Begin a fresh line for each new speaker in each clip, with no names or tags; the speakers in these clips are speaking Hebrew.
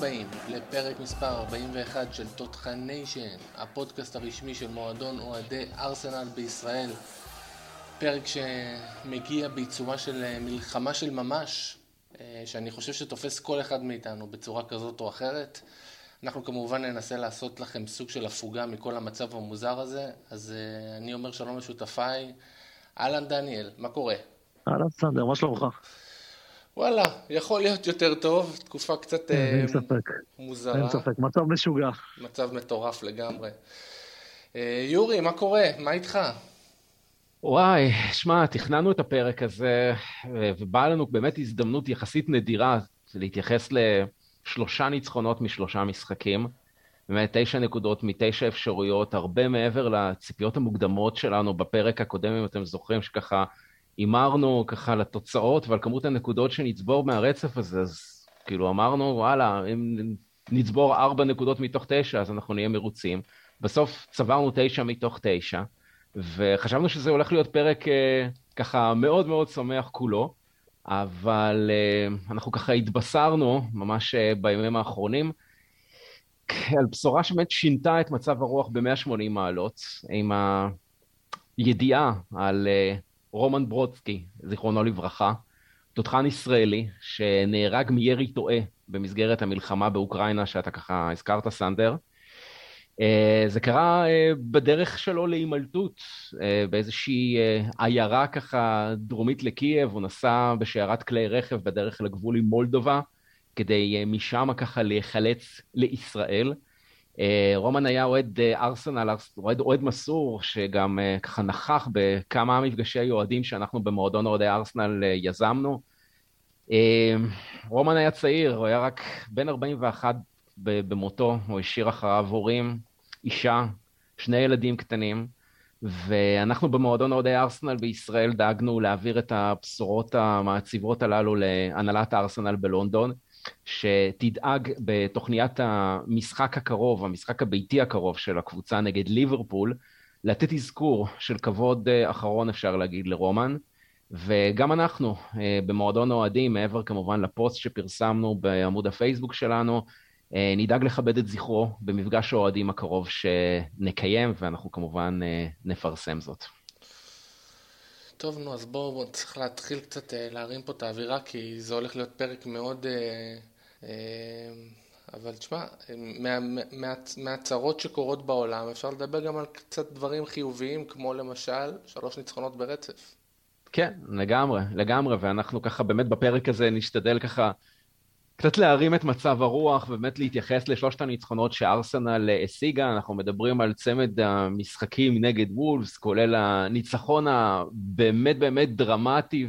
הבאים לפרק מספר 41 של תותחניישן, הפודקאסט הרשמי של מועדון אוהדי ארסנל בישראל. פרק שמגיע בעיצומה של אה, מלחמה של ממש, אה, שאני חושב שתופס כל אחד מאיתנו בצורה כזאת או אחרת. אנחנו כמובן ננסה לעשות לכם סוג של הפוגה מכל המצב המוזר הזה, אז אה, אני אומר שלום לשותפיי. אהלן דניאל, מה קורה?
אהלן סנדר, מה שלומך?
וואלה, יכול להיות יותר טוב, תקופה קצת
אין ספק.
מוזרה.
אין ספק, מצב משוגע.
מצב מטורף לגמרי. יורי, מה קורה? מה איתך?
וואי, שמע, תכננו את הפרק הזה, ובאה לנו באמת הזדמנות יחסית נדירה להתייחס לשלושה ניצחונות משלושה משחקים. באמת תשע נקודות מתשע אפשרויות, הרבה מעבר לציפיות המוקדמות שלנו בפרק הקודם, אם אתם זוכרים, שככה הימרנו ככה לתוצאות ועל כמות הנקודות שנצבור מהרצף הזה, אז כאילו אמרנו, וואלה, אם נצבור ארבע נקודות מתוך תשע, אז אנחנו נהיה מרוצים. בסוף צברנו תשע מתוך תשע. וחשבנו שזה הולך להיות פרק אה, ככה מאוד מאוד שמח כולו, אבל אה, אנחנו ככה התבשרנו ממש אה, בימים האחרונים על בשורה שבאמת שינתה את מצב הרוח ב-180 מעלות, עם הידיעה על רומן ברודסקי, זיכרונו לברכה, תותחן ישראלי שנהרג מירי טועה במסגרת המלחמה באוקראינה שאתה ככה הזכרת, סנדר. אה, זה קרה אה, בדרך שלו להימלטות, אה, באיזושהי עיירה ככה דרומית לקייב, הוא נסע בשיירת כלי רכב בדרך לגבול עם מולדובה, כדי משם ככה להיחלץ לישראל. רומן היה אוהד ארסנל, אוהד, אוהד מסור, שגם ככה נכח בכמה מפגשי אוהדים שאנחנו במועדון אוהדי ארסנל יזמנו. רומן היה צעיר, הוא היה רק בן 41 במותו, הוא השאיר אחריו הורים, אישה, שני ילדים קטנים, ואנחנו במועדון אוהדי ארסנל בישראל דאגנו להעביר את הבשורות המעציבות הללו להנהלת הארסנל בלונדון, שתדאג בתוכניית המשחק הקרוב, המשחק הביתי הקרוב של הקבוצה נגד ליברפול, לתת אזכור של כבוד אחרון אפשר להגיד לרומן. וגם אנחנו במועדון אוהדים, מעבר כמובן לפוסט שפרסמנו בעמוד הפייסבוק שלנו, אה, נדאג לכבד את זכרו במפגש האוהדים הקרוב שנקיים, ואנחנו כמובן אה, נפרסם זאת.
טוב, נו, אז בואו בוא, צריך להתחיל קצת אה, להרים פה את האווירה, כי זה הולך להיות פרק מאוד... אבל תשמע, מה, מה, מהצרות שקורות בעולם, אפשר לדבר גם על קצת דברים חיוביים, כמו למשל שלוש ניצחונות ברצף.
כן, לגמרי, לגמרי, ואנחנו ככה באמת בפרק הזה נשתדל ככה קצת להרים את מצב הרוח ובאמת להתייחס לשלושת הניצחונות שארסנל השיגה, אנחנו מדברים על צמד המשחקים נגד וולפס, כולל הניצחון הבאמת באמת דרמטי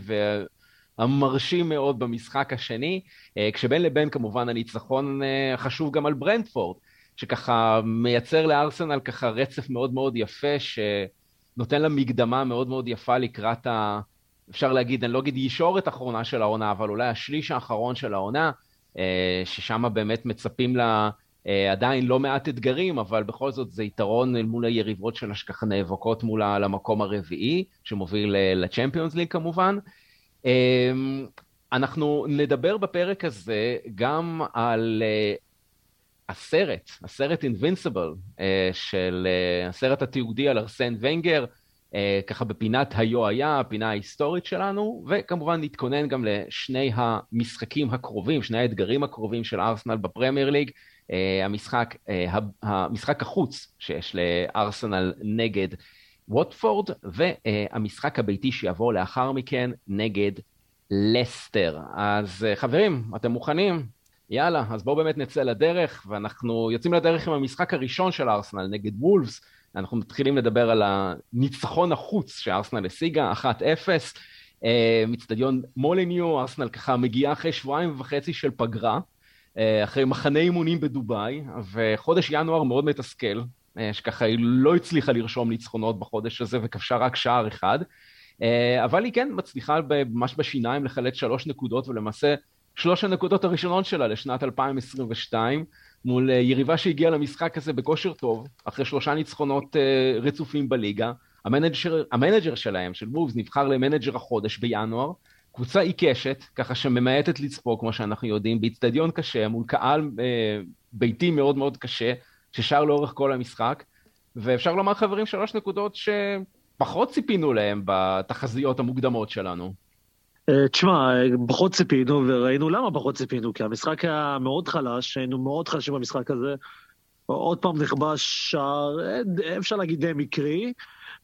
והמרשים מאוד במשחק השני, אה, כשבין לבין כמובן הניצחון החשוב גם על ברנדפורד, שככה מייצר לארסנל ככה רצף מאוד מאוד יפה, שנותן לה מקדמה מאוד מאוד יפה לקראת ה... אפשר להגיד, אני לא אגיד ישורת אחרונה של העונה, אבל אולי השליש האחרון של העונה. אה, ששם באמת מצפים לה אה, עדיין לא מעט אתגרים, אבל בכל זאת זה יתרון אל מול היריבות שלה שככה נאבקות מול המקום הרביעי, שמוביל אה, לצ'מפיונס ליג כמובן. אנחנו נדבר בפרק הזה גם על הסרט, הסרט אינבינסיבל של הסרט התיעודי על ארסן ונגר, אה, ככה בפינת היו היה, הפינה ההיסטורית שלנו, וכמובן נתכונן גם לשני המשחקים הקרובים, שני האתגרים הקרובים של ארסנל בפרמייר ליג, אה, המשחק, אה, המשחק החוץ שיש לארסנל נגד ווטפורד, והמשחק הביתי שיבוא לאחר מכן נגד לסטר. אז חברים, אתם מוכנים? יאללה, אז בואו באמת נצא לדרך, ואנחנו יוצאים לדרך עם המשחק הראשון של ארסנל נגד וולפס. אנחנו מתחילים לדבר על הניצחון החוץ שארסנל השיגה, 1-0. אה, מצטדיון מוליניו, ארסנל ככה מגיעה אחרי שבועיים וחצי של פגרה, אה, אחרי מחנה אימונים בדובאי, וחודש ינואר מאוד מתסכל, אה, שככה היא לא הצליחה לרשום ניצחונות בחודש הזה וכבשה רק שער אחד, אבל היא כן מצליחה ממש בשיניים לחלץ שלוש נקודות, ולמעשה שלוש הנקודות הראשונות שלה לשנת 2022, מול אה, יריבה שהגיעה למשחק הזה בכושר טוב, אחרי שלושה ניצחונות אה, רצופים בליגה. המנג'ר, המנג'ר שלהם, של וולבס, נבחר למנג'ר החודש בינואר, קבוצה עיקשת, ככה שממעטת לצפות, כמו שאנחנו יודעים, באיצטדיון קשה, מול קהל אה, ביתי מאוד מאוד קשה, ששר לאורך כל המשחק, ואפשר לומר, חברים, שלוש נקודות שפחות ציפינו להם בתחזיות המוקדמות שלנו.
אה, תשמע, פחות ציפינו, וראינו למה פחות ציפינו, כי המשחק היה מאוד חלש, היינו מאוד חלשים במשחק הזה. עוד פעם נכבש שער, אה, אפשר להגיד די מקרי,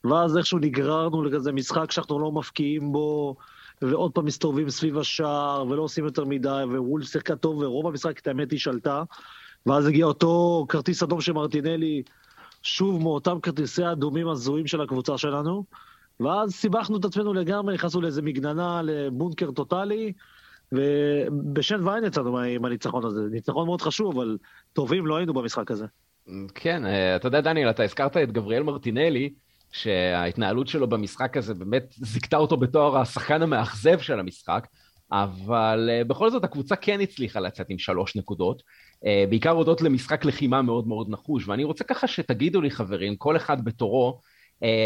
ואז איכשהו נגררנו לכזה משחק שאנחנו לא מפקיעים בו, ועוד פעם מסתובבים סביב השער, ולא עושים יותר מדי, ווולף שיחקה טוב, ורוב המשחק, את האמת, היא שלטה. ואז הגיע אותו כרטיס אדום של מרטינלי, שוב מאותם כרטיסי אדומים הזויים של הקבוצה שלנו. ואז סיבכנו את עצמנו לגמרי, נכנסנו לאיזה מגננה, לבונקר טוטאלי, ובשן ויין יצאנו עם הניצחון הזה. ניצחון מאוד חשוב, אבל טובים לא היינו במשחק הזה.
כן, אה, אתה יודע, דניאל, אתה הזכרת את גבריאל מרטינלי, שההתנהלות שלו במשחק הזה באמת זיכתה אותו בתואר השחקן המאכזב של המשחק, אבל אה, בכל זאת הקבוצה כן הצליחה לצאת עם שלוש נקודות, אה, בעיקר הודות למשחק לחימה מאוד מאוד נחוש, ואני רוצה ככה שתגידו לי חברים, כל אחד בתורו,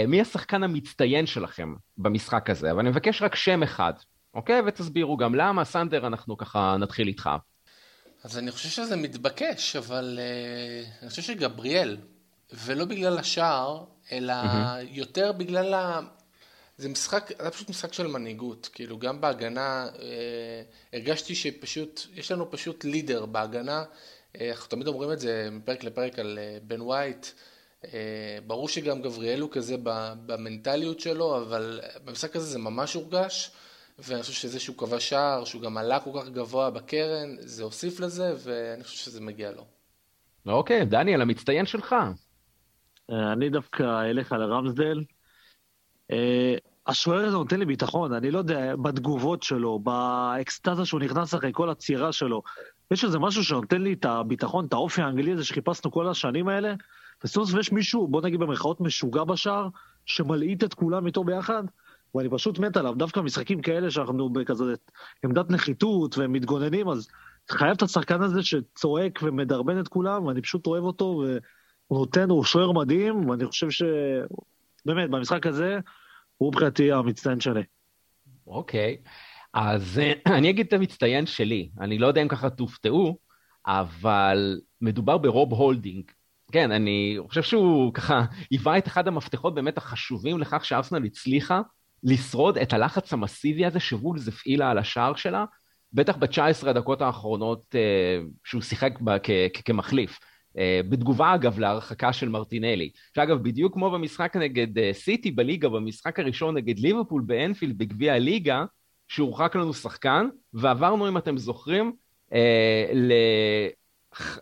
מי השחקן המצטיין שלכם במשחק הזה, אבל אני מבקש רק שם אחד, אוקיי? ותסבירו גם למה, סנדר, אנחנו ככה נתחיל איתך.
אז אני חושב שזה מתבקש, אבל uh, אני חושב שגבריאל, ולא בגלל השער, אלא mm-hmm. יותר בגלל ה... זה משחק, זה פשוט משחק של מנהיגות, כאילו גם בהגנה, אה, הרגשתי שפשוט, יש לנו פשוט לידר בהגנה, אה, אנחנו תמיד אומרים את זה מפרק לפרק על אה, בן וייט, אה, ברור שגם גבריאל הוא כזה במנטליות שלו, אבל במשחק הזה זה ממש הורגש. ואני חושב שזה שהוא קבע שער, שהוא גם עלה כל כך גבוה בקרן, זה הוסיף לזה, ואני חושב שזה מגיע לו.
אוקיי, דניאל, המצטיין שלך.
אה, אני דווקא אלך על רמסדל. אה, השוער הזה נותן לי ביטחון, אני לא יודע, בתגובות שלו, באקסטזה שהוא נכנס אחרי כל עצירה שלו. יש איזה משהו שנותן לי את הביטחון, את האופי האנגלי הזה שחיפשנו כל השנים האלה, סוף יש מישהו, בוא נגיד במרכאות משוגע בשער, שמלעיט את כולם איתו ביחד. ואני פשוט מת עליו, דווקא משחקים כאלה שאנחנו בכזה עמדת נחיתות ומתגוננים, אז חייב את השחקן הזה שצועק ומדרבן את כולם, ואני פשוט אוהב אותו, והוא נותן, הוא שוער מדהים, ואני חושב ש... באמת, במשחק הזה, הוא מבחינתי המצטיין שלי.
אוקיי, אז אה, אני אגיד את המצטיין שלי. אני לא יודע אם ככה תופתעו, אבל מדובר ברוב הולדינג. כן, אני חושב שהוא ככה היווה את אחד המפתחות באמת החשובים לכך שארסנל הצליחה לשרוד את הלחץ המסיבי הזה שוולבס הפעילה על השער שלה, בטח ב-19 הדקות האחרונות אה, שהוא שיחק בה כ- כמחליף. Uh, בתגובה אגב להרחקה של מרטינלי. שאגב, בדיוק כמו במשחק נגד uh, סיטי בליגה, במשחק הראשון נגד ליברפול באנפילד בגביע הליגה, שהורחק לנו שחקן, ועברנו, אם אתם זוכרים, uh,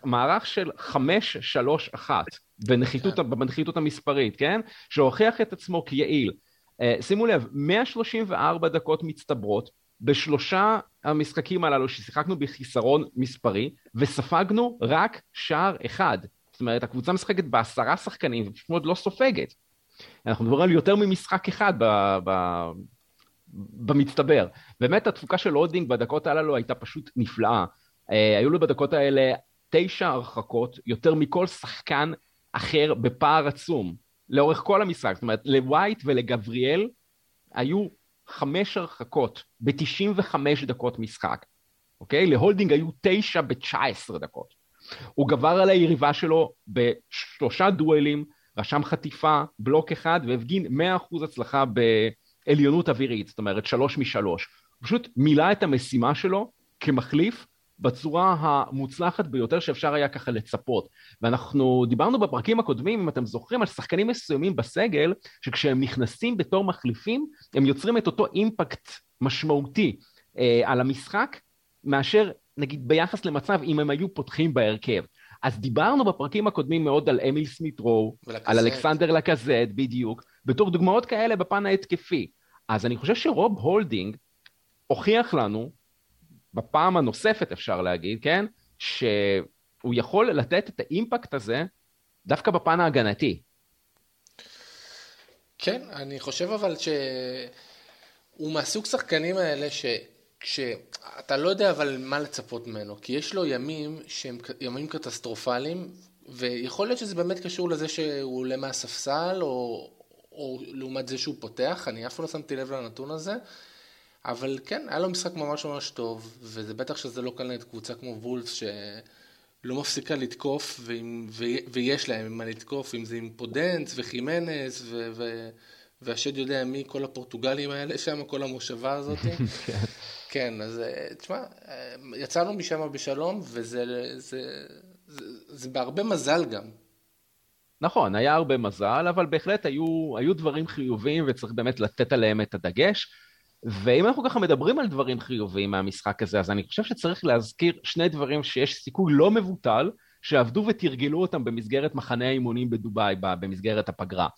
למערך של 5-3-1 בנחיתות, כן. בנחיתות המספרית, כן? שהוכיח את עצמו כיעיל. אה, שימו לב, 134 דקות מצטברות בשלושה המשחקים הללו ששיחקנו בחיסרון מספרי, וספגנו רק שער אחד. זאת אומרת, הקבוצה משחקת בעשרה שחקנים ופשוט מאוד לא סופגת. אנחנו מדברים על יותר ממשחק אחד ב, ב, במצטבר. באמת התפוקה של הודינג בדקות הללו הייתה פשוט נפלאה. אה, היו לו בדקות האלה תשע הרחקות, יותר מכל שחקן אחר בפער עצום. לאורך כל המשחק, זאת אומרת לווייט ולגבריאל היו חמש הרחקות ב-95 דקות משחק, אוקיי? להולדינג היו תשע ב-19 דקות. הוא גבר על היריבה שלו בשלושה דואלים, רשם חטיפה, בלוק אחד, והפגין 100% הצלחה בעליונות אווירית, זאת אומרת שלוש משלוש. הוא פשוט מילא את המשימה שלו כמחליף בצורה המוצלחת ביותר שאפשר היה ככה לצפות. ואנחנו דיברנו בפרקים הקודמים, אם אתם זוכרים, על שחקנים מסוימים בסגל, שכשהם נכנסים בתור מחליפים, הם יוצרים את אותו impact משמעותי אה, על המשחק, מאשר נגיד ביחס למצב אם הם היו פותחים בהרכב. אז דיברנו בפרקים הקודמים מאוד על אמיל סמית רו, על אלכסנדר לקאזט, בדיוק, בתור דוגמאות כאלה בפן ההתקפי. אז אני חושב שרוב הולדינג הוכיח לנו בפעם הנוספת אפשר להגיד, כן? שהוא יכול לתת את ה impact הזה דווקא בפן ההגנתי.
כן, אני חושב אבל שהוא מהסוג שחקנים האלה שכשאתה לא יודע אבל מה לצפות ממנו, כי יש לו ימים שהם ימים קטסטרופליים, ויכול להיות שזה באמת קשור לזה שהוא עולה מהספסל, או, או לעומת זה שהוא פותח, אני אף פעם לא שמתי לב לנתון הזה, אבל כן, היה לו משחק ממש ממש טוב, וזה בטח שזה לא קל נגד קבוצה כמו וולף, שלא מפסיקה לתקוף, ועם, ו, ויש להם מה לתקוף, אם זה עם פודנס וחימנס, ו, ו, והשד יודע מי, כל הפורטוגלים האלה שם, כל המושבה הזאת. כן. כן, אז אה, תשמע, אה, יצאנו משם בשלום, וזה זה, זה, זה בהרבה מזל גם.
נכון, היה הרבה מזל, אבל בהחלט היו, היו דברים חיוביים וצריך באמת לתת עליהם את הדגש. ואם אנחנו ככה מדברים על דברים חיוביים מהמשחק הזה, אז אני חושב שצריך להזכיר שני דברים שיש סיכוי לא מבוטל שעבדו ותרגלו אותם במסגרת מחנה האימונים בדובאי, במסגרת הפגרה.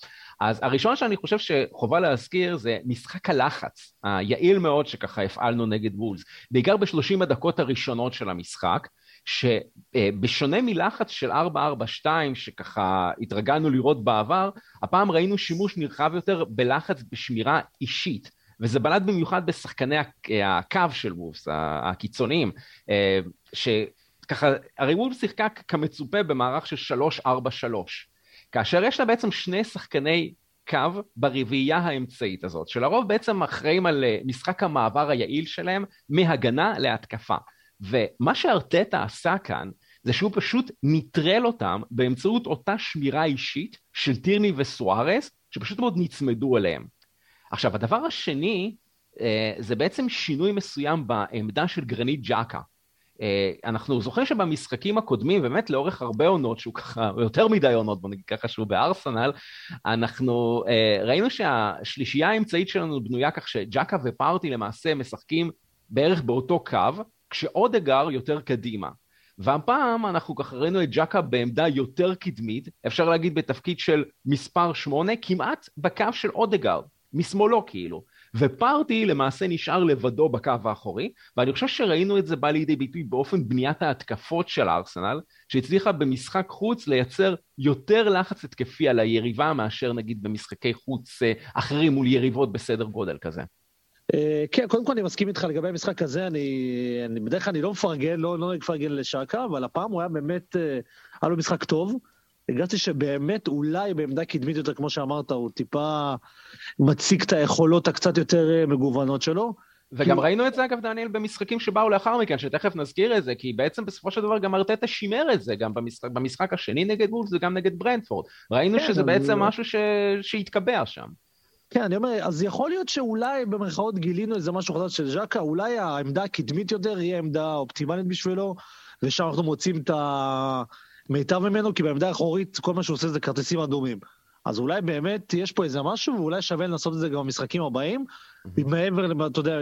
אז הראשון שאני חושב שחובה להזכיר זה משחק הלחץ, היעיל מאוד שככה הפעלנו נגד וולס, בעיקר בשלושים הדקות הראשונות של המשחק, שבשונה מלחץ של 4-4-2 שככה התרגלנו לראות בעבר, הפעם ראינו שימוש נרחב יותר בלחץ בשמירה אישית. וזה בלט במיוחד בשחקני הקו של וולפס, הקיצוניים, אה, שככה, הרי וולפס שיחקה כמצופה במערך של 3-4-3, כאשר יש לה בעצם שני שחקני קו ברביעייה האמצעית הזאת, שלרוב בעצם אחראים על אה, משחק המעבר היעיל שלהם מהגנה להתקפה. ומה שארטטה עשה כאן, זה שהוא פשוט נטרל אותם באמצעות אותה שמירה אישית של טירני וסוארס, שפשוט מאוד נצמדו אליהם. עכשיו, הדבר השני, אה, זה בעצם שינוי מסוים בעמדה של גרנית ג'קה. אה, אנחנו זוכרים שבמשחקים הקודמים, באמת לאורך הרבה עונות, שהוא ככה, יותר מדי עונות, בוא נגיד ככה שהוא בארסנל, אנחנו אה, ראינו שהשלישייה האמצעית שלנו בנויה כך שג'קה ופארטי למעשה משחקים בערך באותו קו, כשאודגר יותר קדימה. והפעם אנחנו ככה ראינו את ג'קה בעמדה יותר קדמית, אפשר להגיד בתפקיד של מספר שמונה, כמעט בקו של אודגר, משמאלו כאילו. ופארטי למעשה נשאר לבדו בקו האחורי, ואני חושב שראינו את זה בא לידי ביטוי באופן בניית ההתקפות של ארסנל, שהצליחה במשחק חוץ לייצר יותר לחץ התקפי על היריבה מאשר נגיד במשחקי חוץ אה, אחרים מול יריבות בסדר גודל כזה.
אה, כן, קודם כל אני מסכים איתך לגבי המשחק הזה, אני, אני בדרך כלל אני לא מפרגן, לא נוהג לא לפרגן לשאקה, אבל הפעם הוא היה באמת, אה, היה לו משחק טוב. הרגשתי שבאמת אולי בעמדה קדמית יותר, כמו שאמרת, הוא טיפה מציג את היכולות הקצת יותר אה, מגוונות שלו.
וגם כי... ראינו את זה אגב דניאל במשחקים שבאו לאחר מכן, שתכף נזכיר את זה, כי בעצם בסופו של דבר גם ארטטה שימר את זה, גם במשחק, במשחק השני נגד וולף וגם נגד ברנדפורד. ראינו כן, שזה בעצם לא... משהו ש... שהתקבע שם.
כן, אני אומר, אז יכול להיות שאולי במרכאות גילינו איזה משהו חדש של ז'קה, אולי העמדה הקדמית יותר יהיה עמדה אופטימלית בשבילו, ושם אנחנו מוצאים את המיטב ממנו, כי בעמדה האחורית כל מה שהוא עושה זה כרטיסים אדומים. אז אולי באמת יש פה איזה משהו, ואולי שווה לנסות את זה גם במשחקים הבאים, מעבר, אתה יודע,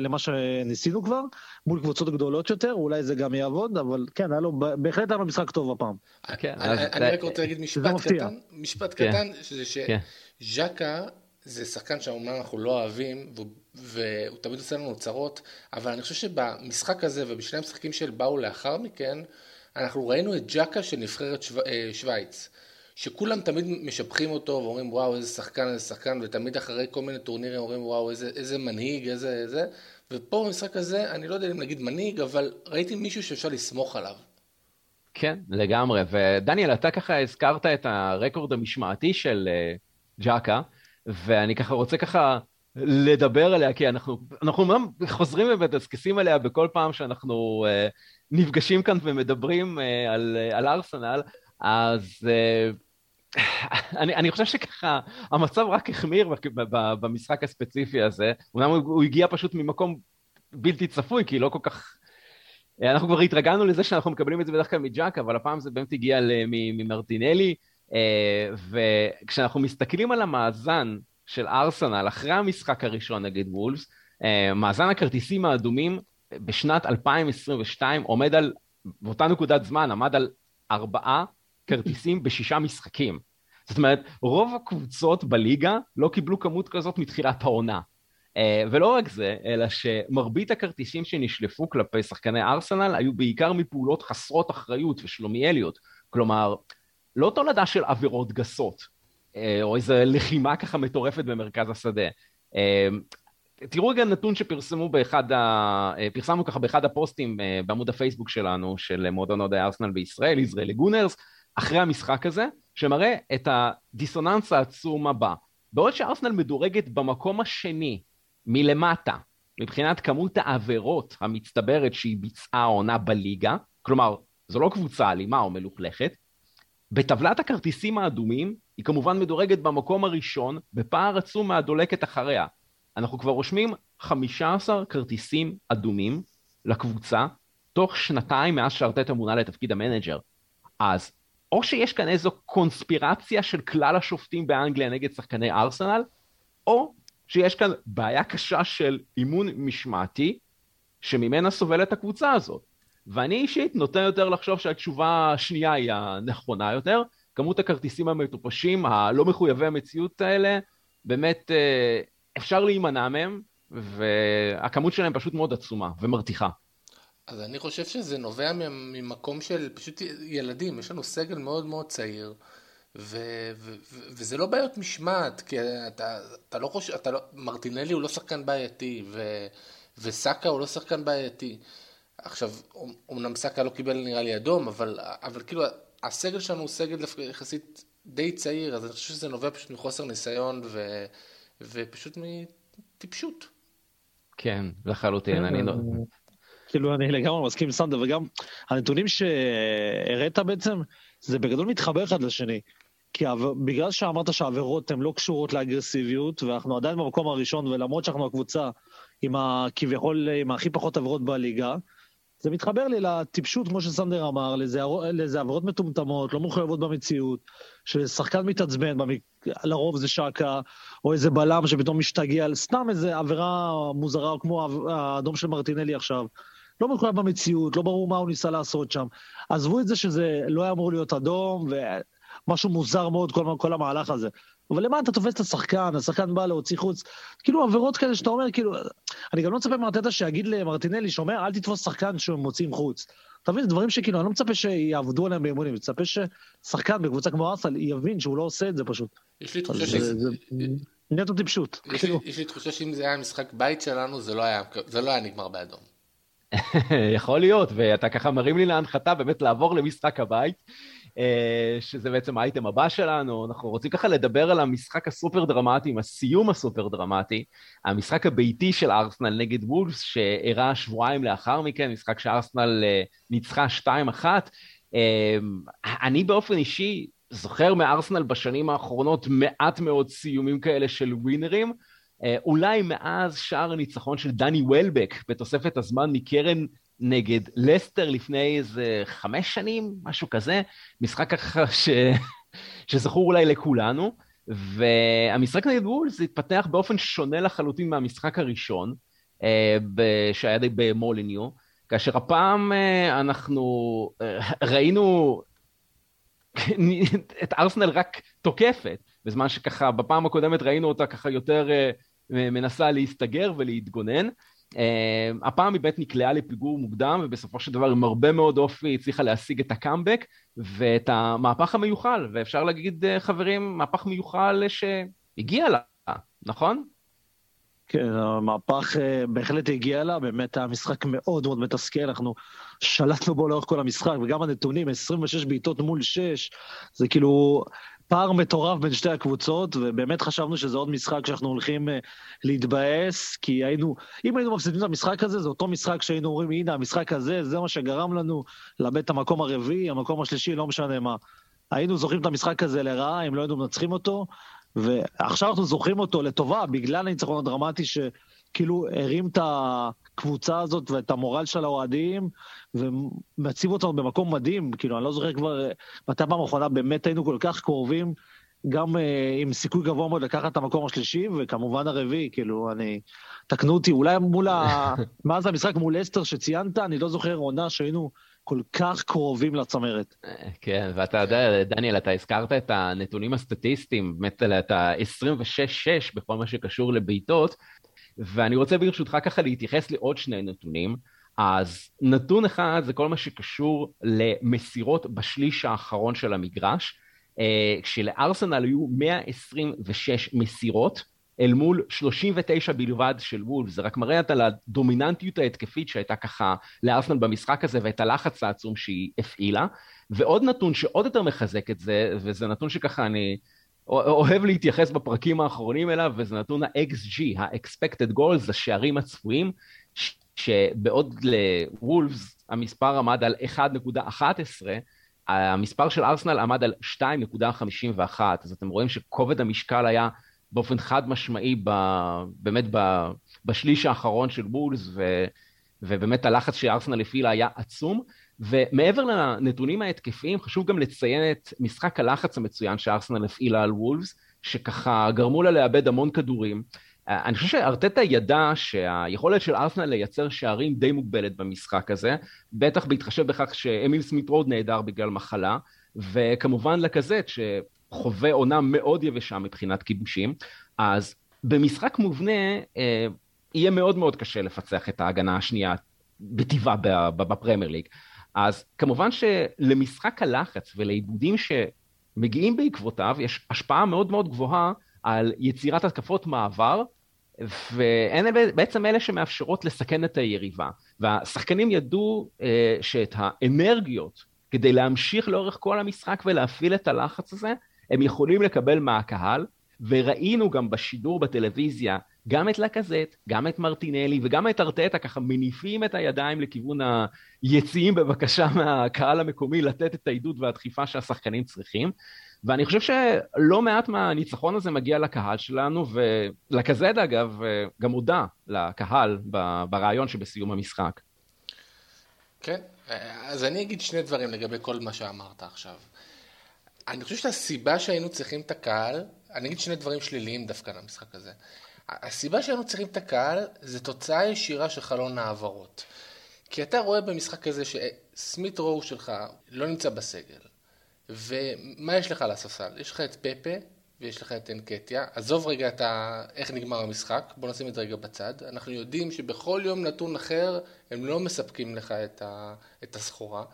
למה שניסינו כבר, מול קבוצות גדולות יותר, אולי זה גם יעבוד, אבל כן, היה לו, בהחלט היה לו משחק טוב הפעם.
כן, אני רק רוצה להגיד משפט קטן, משפט כן. קטן, שזה שז'קה זה שחקן שאומנם אנחנו לא אוהבים, והוא תמיד עושה לנו צרות, אבל אני חושב שבמשחק הזה ובשני המשחקים של באו לאחר מכן, אנחנו ראינו את ג'קה של נבחרת שו... אה, שווייץ. שכולם תמיד משבחים אותו ואומרים וואו איזה שחקן איזה שחקן ותמיד אחרי כל מיני טורנירים אומרים וואו איזה, איזה מנהיג איזה איזה ופה במשחק הזה אני לא יודע אם להגיד מנהיג אבל ראיתי מישהו שאפשר לסמוך עליו.
כן לגמרי ודניאל אתה ככה הזכרת את הרקורד המשמעתי של uh, ג'קה ואני ככה רוצה ככה לדבר עליה כי אנחנו אנחנו חוזרים ומדסקסים עליה בכל פעם שאנחנו uh, נפגשים כאן ומדברים uh, על, uh, על ארסנל אז uh, אני, אני חושב שככה, המצב רק החמיר במשחק הספציפי הזה. אומנם הוא, הגיע פשוט ממקום בלתי צפוי, כי לא כל כך... אנחנו כבר התרגלנו לזה שאנחנו מקבלים את זה בדרך כלל מג'אק, אבל הפעם זה באמת הגיע ממרטינלי. אה, וכשאנחנו מסתכלים על המאזן של ארסנל אחרי המשחק הראשון נגד וולפס, אה, מאזן הכרטיסים האדומים בשנת 2022 עומד על, באותה נקודת זמן, עמד על ארבעה כרטיסים בשישה משחקים. זאת אומרת, רוב הקבוצות בליגה לא קיבלו כמות כזאת מתחילת העונה. Uh, ולא רק זה, אלא שמרבית הכרטיסים שנשלפו כלפי שחקני ארסנל היו בעיקר מפעולות חסרות אחריות ושלומיאליות. כלומר, לא תולדה של עבירות גסות, uh, או איזו לחימה ככה מטורפת במרכז השדה. תראו רגע נתון שפרסמו באחד ה... פרסמנו ככה באחד הפוסטים בעמוד הפייסבוק שלנו, של מועדון אוהדי ארסנל בישראל, יזרעאלי גונרס, אחרי המשחק הזה, שמראה את הדיסוננס העצום הבא. בעוד שארסנל מדורגת במקום השני מלמטה, מבחינת כמות העבירות המצטברת שהיא ביצעה עונה בליגה, כלומר, זו לא קבוצה אלימה או מלוכלכת, בטבלת הכרטיסים האדומים היא כמובן מדורגת במקום הראשון בפער עצום מהדולקת אחריה. אנחנו כבר רושמים 15 כרטיסים אדומים לקבוצה תוך שנתיים מאז שארטטה מונה לתפקיד המנג'ר. אז או שיש כאן איזו קונספירציה של כלל השופטים באנגליה נגד שחקני ארסנל, או שיש כאן בעיה קשה של אימון משמעתי שממנה סובלת הקבוצה הזאת. ואני אישית נוטה יותר לחשוב שהתשובה השנייה היא הנכונה יותר. כמות הכרטיסים המטופשים, הלא מחויבי המציאות האלה, באמת אה, אפשר להימנע מהם, והכמות שלהם פשוט מאוד עצומה ומרתיחה.
אז אני חושב שזה נובע ממקום של פשוט ילדים, יש לנו סגל מאוד מאוד צעיר, ו- ו- ו- וזה לא בעיות משמעת, כי אתה, אתה לא חושב, אתה לא, מרטינלי הוא לא שחקן בעייתי, ו- וסאקה הוא לא שחקן בעייתי. עכשיו, אמנם סאקה לא קיבל נראה לי אדום, אבל, אבל כאילו הסגל שלנו הוא סגל יחסית די צעיר, אז אני חושב שזה נובע פשוט מחוסר ניסיון ו, ופשוט מטיפשות.
כן, לחלוטין, אני לא...
כאילו, אני לגמרי מסכים עם סנדר, וגם הנתונים שהראית בעצם, זה בגדול מתחבר אחד לשני. כי בגלל שאמרת שהעבירות הן לא קשורות לאגרסיביות, ואנחנו עדיין במקום הראשון, ולמרות שאנחנו הקבוצה עם הכביכול, עם הכי פחות עבירות בליגה, זה מתחבר לי לטיפשות, כמו שסנדר אמר, לאיזה עבירות מטומטמות, לא מחויבות במציאות, ששחקן מתעצבן, במק... לרוב זה שקה, או איזה בלם שפתאום משתגע סתם איזה עבירה מוזרה, כמו האדום של מרטינלי עכשיו. לא מחויב במציאות, לא ברור מה הוא ניסה לעשות שם. עזבו את זה שזה לא היה אמור להיות אדום, ומשהו מוזר מאוד, כל, כל המהלך הזה. אבל למה אתה תופס את השחקן, השחקן בא להוציא חוץ, כאילו עבירות כאלה שאתה אומר, כאילו, אני גם לא מצפה מארטטה שיגיד למרטינלי, שאומר, אל תתפוס שחקן שהם מוציאים חוץ. אתה מבין, דברים שכאילו, אני לא מצפה שיעבדו עליהם באימונים, אני מצפה ששחקן בקבוצה כמו ארסל יבין שהוא לא עושה את זה פשוט.
יש לי תחושה שזה...
נטו טיפשות.
כאילו. יש לי תחושה שאם זה היה משחק בית שלנו, זה לא היה, זה לא היה נגמר באדום.
יכול להיות, ואתה ככה מרים לי להנחתה באמת לעבור למשחק הבית. אה, שזה בעצם האייטם הבא שלנו, אנחנו רוצים ככה לדבר על המשחק הסופר דרמטי, עם הסיום הסופר דרמטי, המשחק הביתי של ארסנל נגד וולפס, שאירע שבועיים לאחר מכן, משחק שארסנל אה, ניצחה 2-1. אה, אני באופן אישי זוכר מארסנל בשנים האחרונות מעט מאוד סיומים כאלה של ווינרים, אולי מאז שער הניצחון של דני וולבק בתוספת הזמן מקרן נגד לסטר לפני איזה חמש שנים, משהו כזה, משחק ככה ש... שזכור אולי לכולנו, והמשחק נגד וולס התפתח באופן שונה לחלוטין מהמשחק הראשון, אה, שהיה די במוליניו, כאשר הפעם אה, אנחנו אה, ראינו את ארסנל רק תוקפת, בזמן שככה בפעם הקודמת ראינו אותה ככה יותר מנסה להסתגר ולהתגונן. Uh, הפעם היא באמת נקלעה לפיגור מוקדם, ובסופו של דבר עם הרבה מאוד אופי הצליחה להשיג את הקאמבק ואת המהפך המיוחל, ואפשר להגיד, uh, חברים, מהפך מיוחל שהגיע לה, נכון?
כן, המהפך בהחלט הגיע לה, באמת היה משחק מאוד מאוד מתסכל, אנחנו שלטנו בו לאורך כל המשחק, וגם הנתונים, 26 בעיטות מול 6, זה כאילו, פער מטורף בין שתי הקבוצות, ובאמת חשבנו שזה עוד משחק שאנחנו הולכים uh, להתבאס, כי היינו, אם היינו מפסידים את המשחק הזה, זה אותו משחק שהיינו אומרים, הנה, המשחק הזה, זה מה שגרם לנו לאבד את המקום הרביעי, המקום השלישי, לא משנה מה. היינו זוכרים את המשחק הזה לרעה, אם לא היינו מנצחים אותו, ועכשיו אנחנו זוכרים אותו לטובה, בגלל הניצחון הדרמטי שכאילו הרים את הקבוצה הזאת ואת המורל של האוהדים, ומציב אותנו במקום מדהים, כאילו, אני לא זוכר כבר מתי הפעם האחרונה באמת היינו כל כך קרובים, גם uh, עם סיכוי גבוה מאוד לקחת את המקום השלישי, וכמובן הרביעי, כאילו, אני... תקנו אותי, אולי מול ה... מאז המשחק מול אסטר שציינת, אני לא זוכר עונה שהיינו כל כך קרובים לצמרת.
כן, ואתה יודע, דניאל, אתה הזכרת את הנתונים הסטטיסטיים, באמת את ה-26-6 בכל מה שקשור לבעיטות, ואני רוצה ברשותך ככה להתייחס לעוד שני נתונים. אז נתון אחד זה כל מה שקשור למסירות בשליש האחרון של המגרש, אה, כשלארסנל היו 126 מסירות, אל מול 39 בלבד של וולף, זה רק מראה על הדומיננטיות ההתקפית שהייתה ככה לארסנל במשחק הזה ואת הלחץ העצום שהיא הפעילה. ועוד נתון שעוד יותר מחזק את זה, וזה נתון שככה אני אוהב להתייחס בפרקים האחרונים אליו, וזה נתון ה-XG, ה-expected goals, השערים הצפויים, שבעוד לוולפס המספר עמד על 1.11, המספר של ארסנל עמד על 2.51, אז אתם רואים שכובד המשקל היה באופן חד משמעי ב, באמת ב, בשליש האחרון של וולס, ו, ובאמת הלחץ שארסנל הפעילה היה עצום. ומעבר לנתונים ההתקפיים, חשוב גם לציין את משחק הלחץ המצוין שארסנל הפעילה על וולס, שככה גרמו לה לאבד המון כדורים. אני חושב שארטטה ידע שהיכולת של ארסנל לייצר שערים די מוגבלת במשחק הזה, בטח בהתחשב בכך שאמיל סמית רוד נעדר בגלל מחלה, וכמובן לקזט שחווה עונה מאוד יבשה מבחינת כיבושים, אז במשחק מובנה אה, יהיה מאוד מאוד קשה לפצח את ההגנה השנייה בטבעה בפרמייר ליג. אז כמובן שלמשחק הלחץ ולעיבודים שמגיעים בעקבותיו יש השפעה מאוד מאוד גבוהה על יצירת התקפות מעבר והן בעצם אלה שמאפשרות לסכן את היריבה. והשחקנים ידעו אה, שאת האנרגיות כדי להמשיך לאורך כל המשחק ולהפעיל את הלחץ הזה, הם יכולים לקבל מהקהל, וראינו גם בשידור בטלוויזיה גם את לקזט, גם את מרטינלי וגם את ארטטה ככה מניפים את הידיים לכיוון היציאים בבקשה מהקהל המקומי לתת את העידוד והדחיפה שהשחקנים צריכים. ואני חושב שלא מעט מהניצחון הזה מגיע לקהל שלנו, ולקזד אגב גם הודה לקהל ברעיון שבסיום המשחק.
כן, אז אני אגיד שני דברים לגבי כל מה שאמרת עכשיו. אני חושב שהסיבה שהיינו צריכים את הקהל, אני אגיד שני דברים שליליים דווקא למשחק הזה. הסיבה שהיינו צריכים את הקהל זה תוצאה ישירה של חלון העברות. כי אתה רואה במשחק הזה שסמית רואו שלך לא נמצא בסגל. ומה יש לך על הספסל? יש לך את פפה ויש לך את אנקטיה. עזוב רגע את ה... איך נגמר המשחק, בוא נשים את זה רגע בצד. אנחנו יודעים שבכל יום נתון אחר הם לא מספקים לך את, ה... את הסחורה.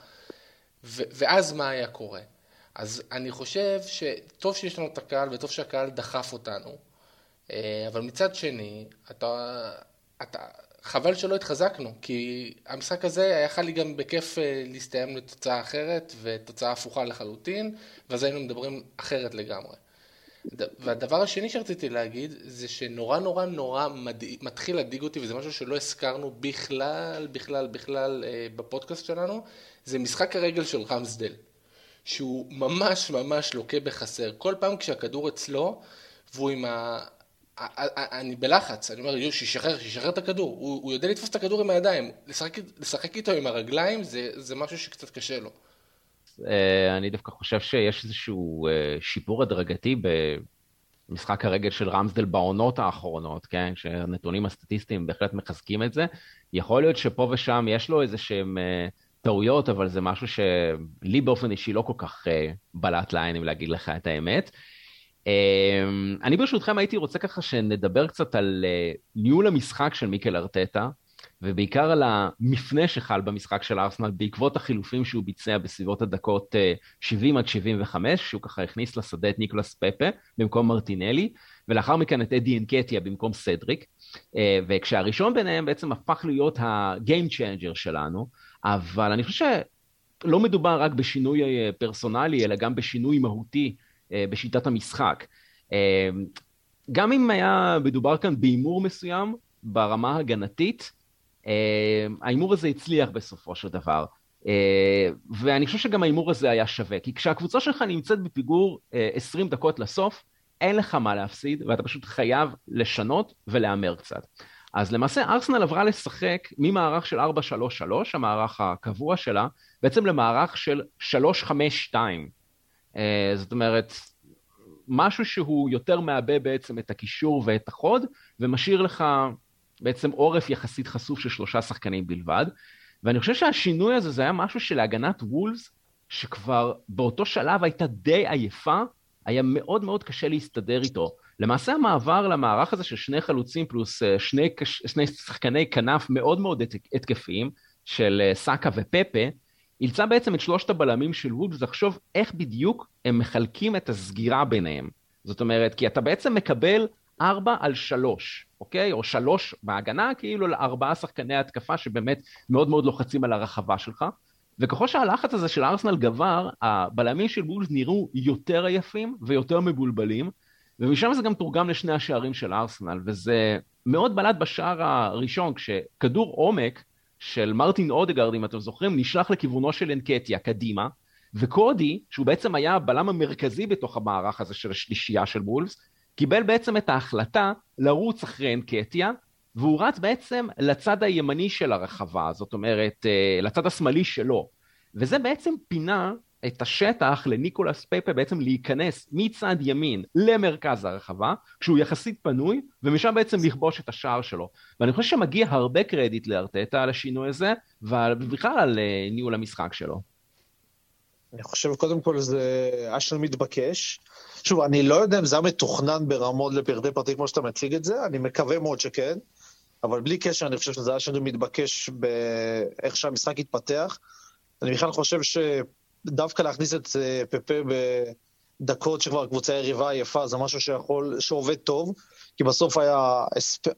ו... ואז מה היה קורה? אז אני חושב שטוב שיש לנו את הקהל וטוב שהקהל דחף אותנו, אבל מצד שני, אתה, אתה, חבל שלא התחזקנו, כי המשחק הזה יכול לי גם בכיף אה, להסתיים לתוצאה אחרת ותוצאה הפוכה לחלוטין, ואז היינו מדברים אחרת לגמרי. והדבר השני שרציתי להגיד, זה שנורא נורא נורא מד... מתחיל להדאיג אותי, וזה משהו שלא הזכרנו בכלל, בכלל, בכלל אה, בפודקאסט שלנו, זה משחק הרגל של רמסדל, שהוא ממש ממש לוקה בחסר. כל פעם כשהכדור אצלו, והוא עם ה... אני בלחץ, אני אומר, שישחרר, שישחרר את הכדור, הוא, הוא יודע לתפוס את הכדור עם הידיים, לשחק, לשחק איתו עם הרגליים זה, זה משהו שקצת קשה לו.
אה, אני דווקא חושב שיש איזשהו אה, שיפור הדרגתי במשחק הרגל של רמסדל בעונות האחרונות, כן? שהנתונים הסטטיסטיים בהחלט מחזקים את זה. יכול להיות שפה ושם יש לו איזה שהם אה, טעויות, אבל זה משהו שלי באופן אישי לא כל כך בלט לעין, אם להגיד לך את האמת. אמ, אני ברשותכם הייתי רוצה ככה שנדבר קצת על אה, ניהול המשחק של מיקל ארטטה, ובעיקר על המפנה שחל במשחק של ארסנל בעקבות החילופים שהוא ביצע בסביבות הדקות 70 אה, עד 75, שהוא ככה הכניס לשדה את ניקולס פפה במקום מרטינלי, ולאחר מכן את אדי אנקטיה במקום סדריק, אה, וכשהראשון ביניהם בעצם הפך להיות ה-game שלנו, אבל אני חושב שלא מדובר רק בשינוי פרסונלי, אלא גם בשינוי מהותי בשיטת המשחק. אה, גם אם היה מדובר כאן בהימור מסוים ברמה הגנתית, אה, ההימור הזה הצליח בסופו של דבר. ואני חושב שגם ההימור הזה היה שווה, כי כשהקבוצה שלך נמצאת בפיגור 20 דקות לסוף, אין לך מה להפסיד, ואתה פשוט חייב לשנות ולהמר קצת. אז למעשה ארסנל עברה לשחק ממערך של 4-3-3, המערך הקבוע שלה, בעצם למערך של 3-5-2. אה, זאת אומרת, משהו שהוא יותר מעבה בעצם את הקישור ואת החוד, ומשאיר לך בעצם עורף יחסית חשוף של שלושה שחקנים בלבד. ואני חושב שהשינוי הזה זה היה משהו שלהגנת וולס, שכבר באותו שלב הייתה די עייפה, היה מאוד מאוד קשה להסתדר איתו. למעשה המעבר למערך הזה של שני חלוצים פלוס אה, שני, שני שחקני כנף מאוד מאוד התקפיים, של אה, סאקה ופפה, אילצה בעצם את שלושת הבלמים של וודס לחשוב איך בדיוק הם מחלקים את הסגירה ביניהם. זאת אומרת, כי אתה בעצם מקבל ארבע על שלוש, אוקיי? או שלוש בהגנה, כאילו לארבעה שחקני התקפה שבאמת מאוד מאוד לוחצים על הרחבה שלך. וככל שהלחץ הזה של ארסנל גבר, הבלמים של וולס נראו יותר עייפים ויותר מבולבלים, ומשם זה גם תורגם לשני השערים של ארסנל, וזה מאוד בלט בשער הראשון, כשכדור עומק של מרטין אודגרד, אם אתם זוכרים, נשלח לכיוונו של אנקטיה, קדימה, וקודי, שהוא בעצם היה הבלם המרכזי בתוך המערך הזה של השלישייה של וולס, קיבל בעצם את ההחלטה לרוץ אחרי אנקטיה, והוא רץ בעצם לצד הימני של הרחבה, זאת אומרת, אה, לצד השמאלי שלו. וזה בעצם פינה את השטח לניקולס פפה בעצם להיכנס מצד ימין למרכז הרחבה, כשהוא יחסית פנוי, ומשם בעצם לכבוש את השער שלו. ואני חושב שמגיע הרבה קרדיט לארטטה על השינוי הזה, ובכלל על אה, ניהול המשחק שלו.
אני חושב קודם כל זה שלנו מתבקש. שוב, אני לא יודע אם זה היה מתוכנן ברמות לפרטי פרטי כמו שאתה מציג את זה, אני מקווה מאוד שכן, אבל בלי קשר אני חושב שזה שלנו מתבקש באיך שהמשחק התפתח. אני בכלל חושב שדווקא להכניס את אה, פפה בדקות שכבר קבוצה יריבה עייפה, זה משהו שיכול, שעובד טוב, כי בסוף היה,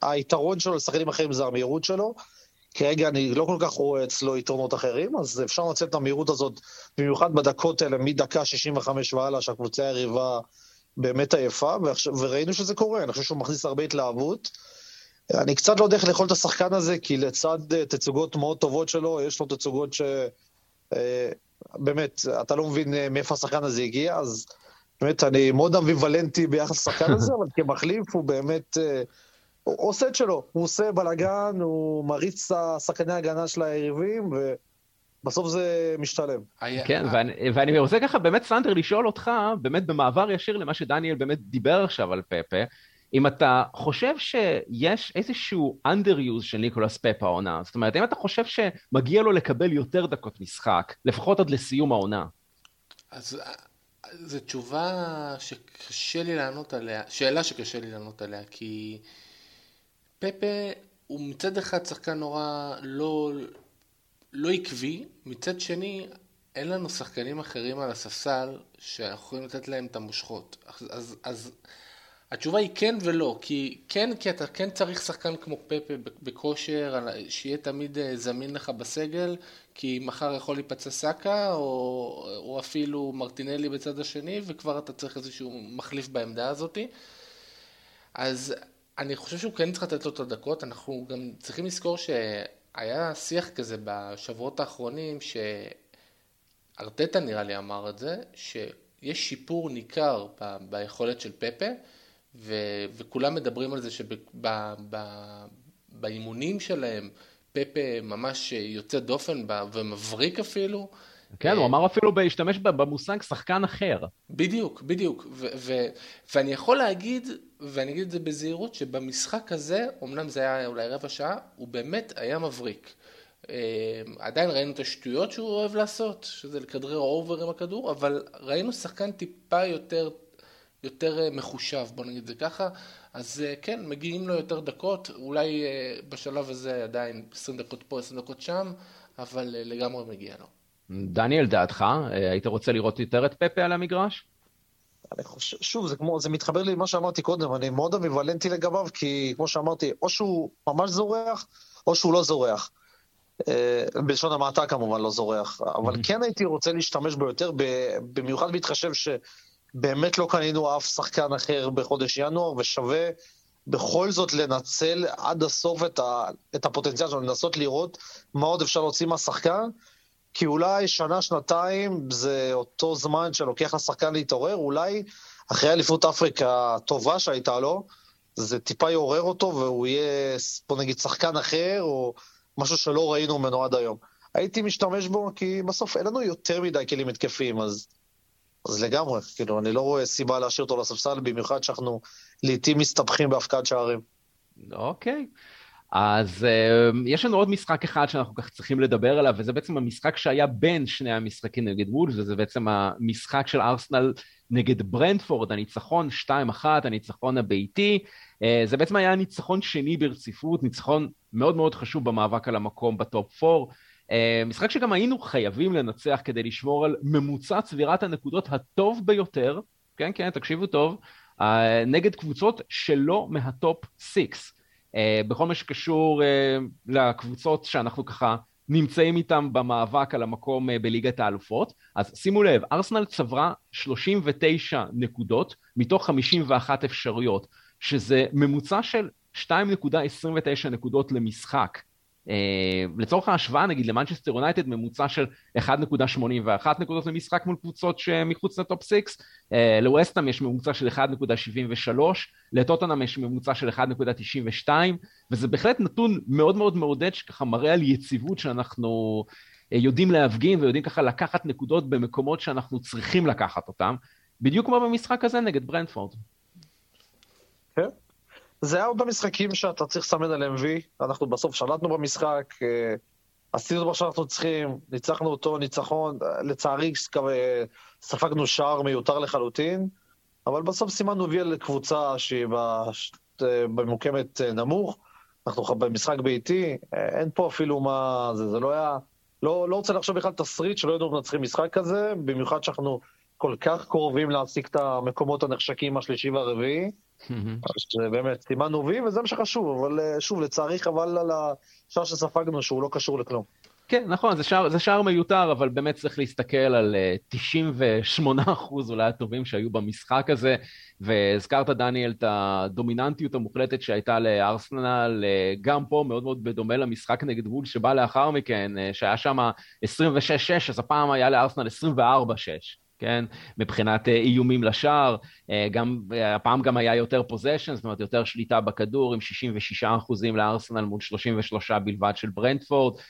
היתרון שלו לשחקנים אחרים זה המהירות שלו. כרגע אני לא כל כך רואה אצלו יתרונות אחרים, אז אפשר לנצל את המהירות הזאת, במיוחד בדקות האלה, מדקה 65 והלאה, שהקבוצה היריבה באמת עייפה, וראינו שזה קורה, אני חושב שהוא מכניס הרבה התלהבות. אני קצת לא יודע איך לאכול את השחקן הזה, כי לצד אה, תצוגות מאוד טובות שלו, יש לו תצוגות ש... אה, באמת, אתה לא מבין אה, מאיפה השחקן הזה הגיע, אז באמת, אני מאוד אמביוולנטי ביחס לשחקן הזה, אבל כמחליף הוא באמת... הוא עושה את שלו, הוא עושה בלאגן, הוא מריץ את השחקני ההגנה של היריבים, ובסוף זה משתלם.
כן, ואני, ואני רוצה ככה באמת, סנדר, לשאול אותך, באמת במעבר ישיר למה שדניאל באמת דיבר עכשיו על פפה, אם אתה חושב שיש איזשהו underuse של ניקולס פפה העונה, זאת אומרת, אם אתה חושב שמגיע לו לקבל יותר דקות משחק, לפחות עד לסיום העונה.
אז זו תשובה שקשה לי לענות עליה, שאלה שקשה לי לענות עליה, כי פפה הוא מצד אחד שחקן נורא לא, לא עקבי, מצד שני אין לנו שחקנים אחרים על הספסל שאנחנו יכולים לתת להם את המושכות. אז, אז, אז התשובה היא כן ולא, כי כן, כי אתה כן צריך שחקן כמו פפה בכושר, שיהיה תמיד אה, זמין לך בסגל, כי מחר יכול להיפצע סאקה, או, או אפילו מרטינלי בצד השני, וכבר אתה צריך איזשהו מחליף בעמדה הזאתי. אז אני חושב שהוא כן צריך לתת לו את הדקות, אנחנו גם צריכים לזכור שהיה שיח כזה בשבועות האחרונים, שארטטה נראה לי אמר את זה, שיש שיפור ניכר ב- ביכולת של פפה, ו- וכולם מדברים על זה שבאימונים שלהם פפה ממש יוצא דופן ומבריק אפילו.
כן, הוא אמר אפילו להשתמש במושג שחקן אחר.
בדיוק, בדיוק. ואני יכול להגיד, ואני אגיד את זה בזהירות, שבמשחק הזה, אמנם זה היה אולי רבע שעה, הוא באמת היה מבריק. אה, עדיין ראינו את השטויות שהוא אוהב לעשות, שזה לכדרר אובר עם הכדור, אבל ראינו שחקן טיפה יותר, יותר אה, מחושב, בוא נגיד את זה ככה. אז אה, כן, מגיעים לו יותר דקות, אולי בשלב הזה עדיין 20 דקות פה, 20 דקות שם, אבל לגמרי מגיע לו.
דניאל, דעתך, אה, היית רוצה לראות יותר את פפה על המגרש?
אני חושב, שוב, זה כמו, זה מתחבר לי למה שאמרתי קודם, אני מאוד אמיוולנטי לגביו, כי כמו שאמרתי, או שהוא ממש זורח, או שהוא לא זורח. אה, בלשון המעטה כמובן לא זורח, אבל כן הייתי רוצה להשתמש בו יותר, במיוחד בהתחשב שבאמת לא קנינו אף שחקן אחר בחודש ינואר, ושווה בכל זאת לנצל עד הסוף את, ה, את הפוטנציאל שלנו, לנסות לראות מה עוד אפשר להוציא מהשחקן. כי אולי שנה, שנתיים זה אותו זמן שלוקח לשחקן להתעורר, אולי אחרי אליפות אפריקה הטובה שהייתה לו, זה טיפה יעורר אותו והוא יהיה, בוא נגיד, שחקן אחר, או משהו שלא ראינו ממנו עד היום. הייתי משתמש בו, כי בסוף אין לנו יותר מדי כלים התקפיים, אז, אז לגמרי, כאילו, אני לא רואה סיבה להשאיר אותו לספסל, במיוחד שאנחנו לעיתים מסתבכים בהפקעת שערים.
אוקיי. אז uh, יש לנו עוד משחק אחד שאנחנו כך צריכים לדבר עליו, וזה בעצם המשחק שהיה בין שני המשחקים נגד וולס, וזה בעצם המשחק של ארסנל נגד ברנדפורד, הניצחון 2-1, הניצחון הביתי. Uh, זה בעצם היה ניצחון שני ברציפות, ניצחון מאוד מאוד חשוב במאבק על המקום בטופ 4. אה, משחק שגם היינו חייבים לנצח כדי לשמור על ממוצע צבירת הנקודות הטוב ביותר, כן, כן, תקשיבו טוב, אה, נגד קבוצות שלא מה top 6. אה, בכל מה שקשור אה, לקבוצות שאנחנו ככה נמצאים איתם במאבק על המקום אה, בליגת האלופות. אז שימו לב, ארסנל צברה 39 נקודות מתוך 51 אפשרויות, שזה ממוצע של 2.29 נקודות למשחק. אה, לצורך ההשוואה נגיד למנצ'סטר יונייטד ממוצע של 1.81 נקודות למשחק מול קבוצות שמחוץ לטופ 6, אה, לווסטאם יש ממוצע של 1.73, לטוטנאם יש ממוצע של 1.92 וזה בהחלט נתון מאוד מאוד מעודד שככה מראה על יציבות שאנחנו אה, יודעים להפגין ויודעים ככה לקחת נקודות במקומות שאנחנו צריכים לקחת אותם, בדיוק כמו במשחק הזה נגד ברנדפורד.
כן. זה היה עוד המשחקים שאתה צריך לסמן עליהם וי, אנחנו בסוף שלטנו במשחק, אה, עשינו מה שאנחנו צריכים, ניצחנו אותו ניצחון, לצערי ספגנו שער מיותר לחלוטין, אבל בסוף סימנו וי על קבוצה שהיא ממוקמת אה, נמוך, אנחנו במשחק ביתי, אה, אין פה אפילו מה, זה, זה לא היה, לא, לא רוצה לחשוב בכלל תסריט שלא ידעו מנצחים משחק כזה, במיוחד שאנחנו כל כך קרובים להשיג את המקומות הנחשקים השלישי והרביעי. אז באמת, סימנו וי, וזה מה שחשוב, אבל אה, שוב, לצערי חבל על השער שספגנו, שהוא לא קשור לכלום.
כן, נכון, זה שער, זה שער מיותר, אבל באמת צריך להסתכל על 98 אה, אחוז אולי הטובים שהיו במשחק הזה, והזכרת, דניאל, את הדומיננטיות המוחלטת שהייתה לארסנל, אה, גם פה מאוד מאוד בדומה למשחק נגד וול שבא לאחר מכן, שהיה שם 26-6, אז הפעם היה לארסנל 24-6. כן? מבחינת אה, איומים לשער, אה, גם, אה, הפעם גם היה יותר פוזיישן, זאת אומרת יותר שליטה בכדור עם 66 אחוזים לארסנל מול 33 בלבד של ברנדפורד.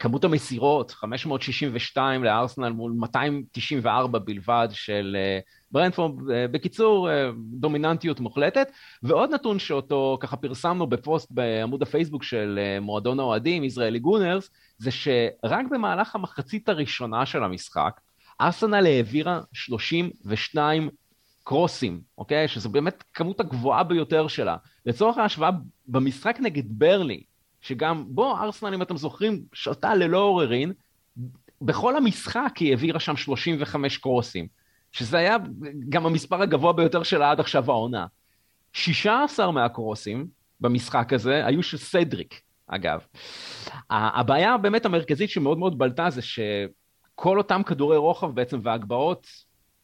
כמות המסירות, 562 לארסנל מול 294 בלבד של ברנדפורד. בקיצור, דומיננטיות מוחלטת. ועוד נתון שאותו ככה פרסמנו בפוסט בעמוד הפייסבוק של מועדון האוהדים, ישראלי גונרס, זה שרק במהלך המחצית הראשונה של המשחק, ארסנל העבירה 32 קרוסים, אוקיי? שזו באמת כמות הגבוהה ביותר שלה. לצורך ההשוואה, במשחק נגד ברלי, שגם בו ארסנל, אם אתם זוכרים, שתה ללא עוררין, בכל המשחק היא העבירה שם 35 קרוסים, שזה היה גם המספר הגבוה ביותר שלה עד עכשיו העונה. 16 מהקרוסים במשחק הזה היו של סדריק, אגב. הבעיה באמת המרכזית שמאוד מאוד בלטה זה ש... כל אותם כדורי רוחב בעצם והגבהות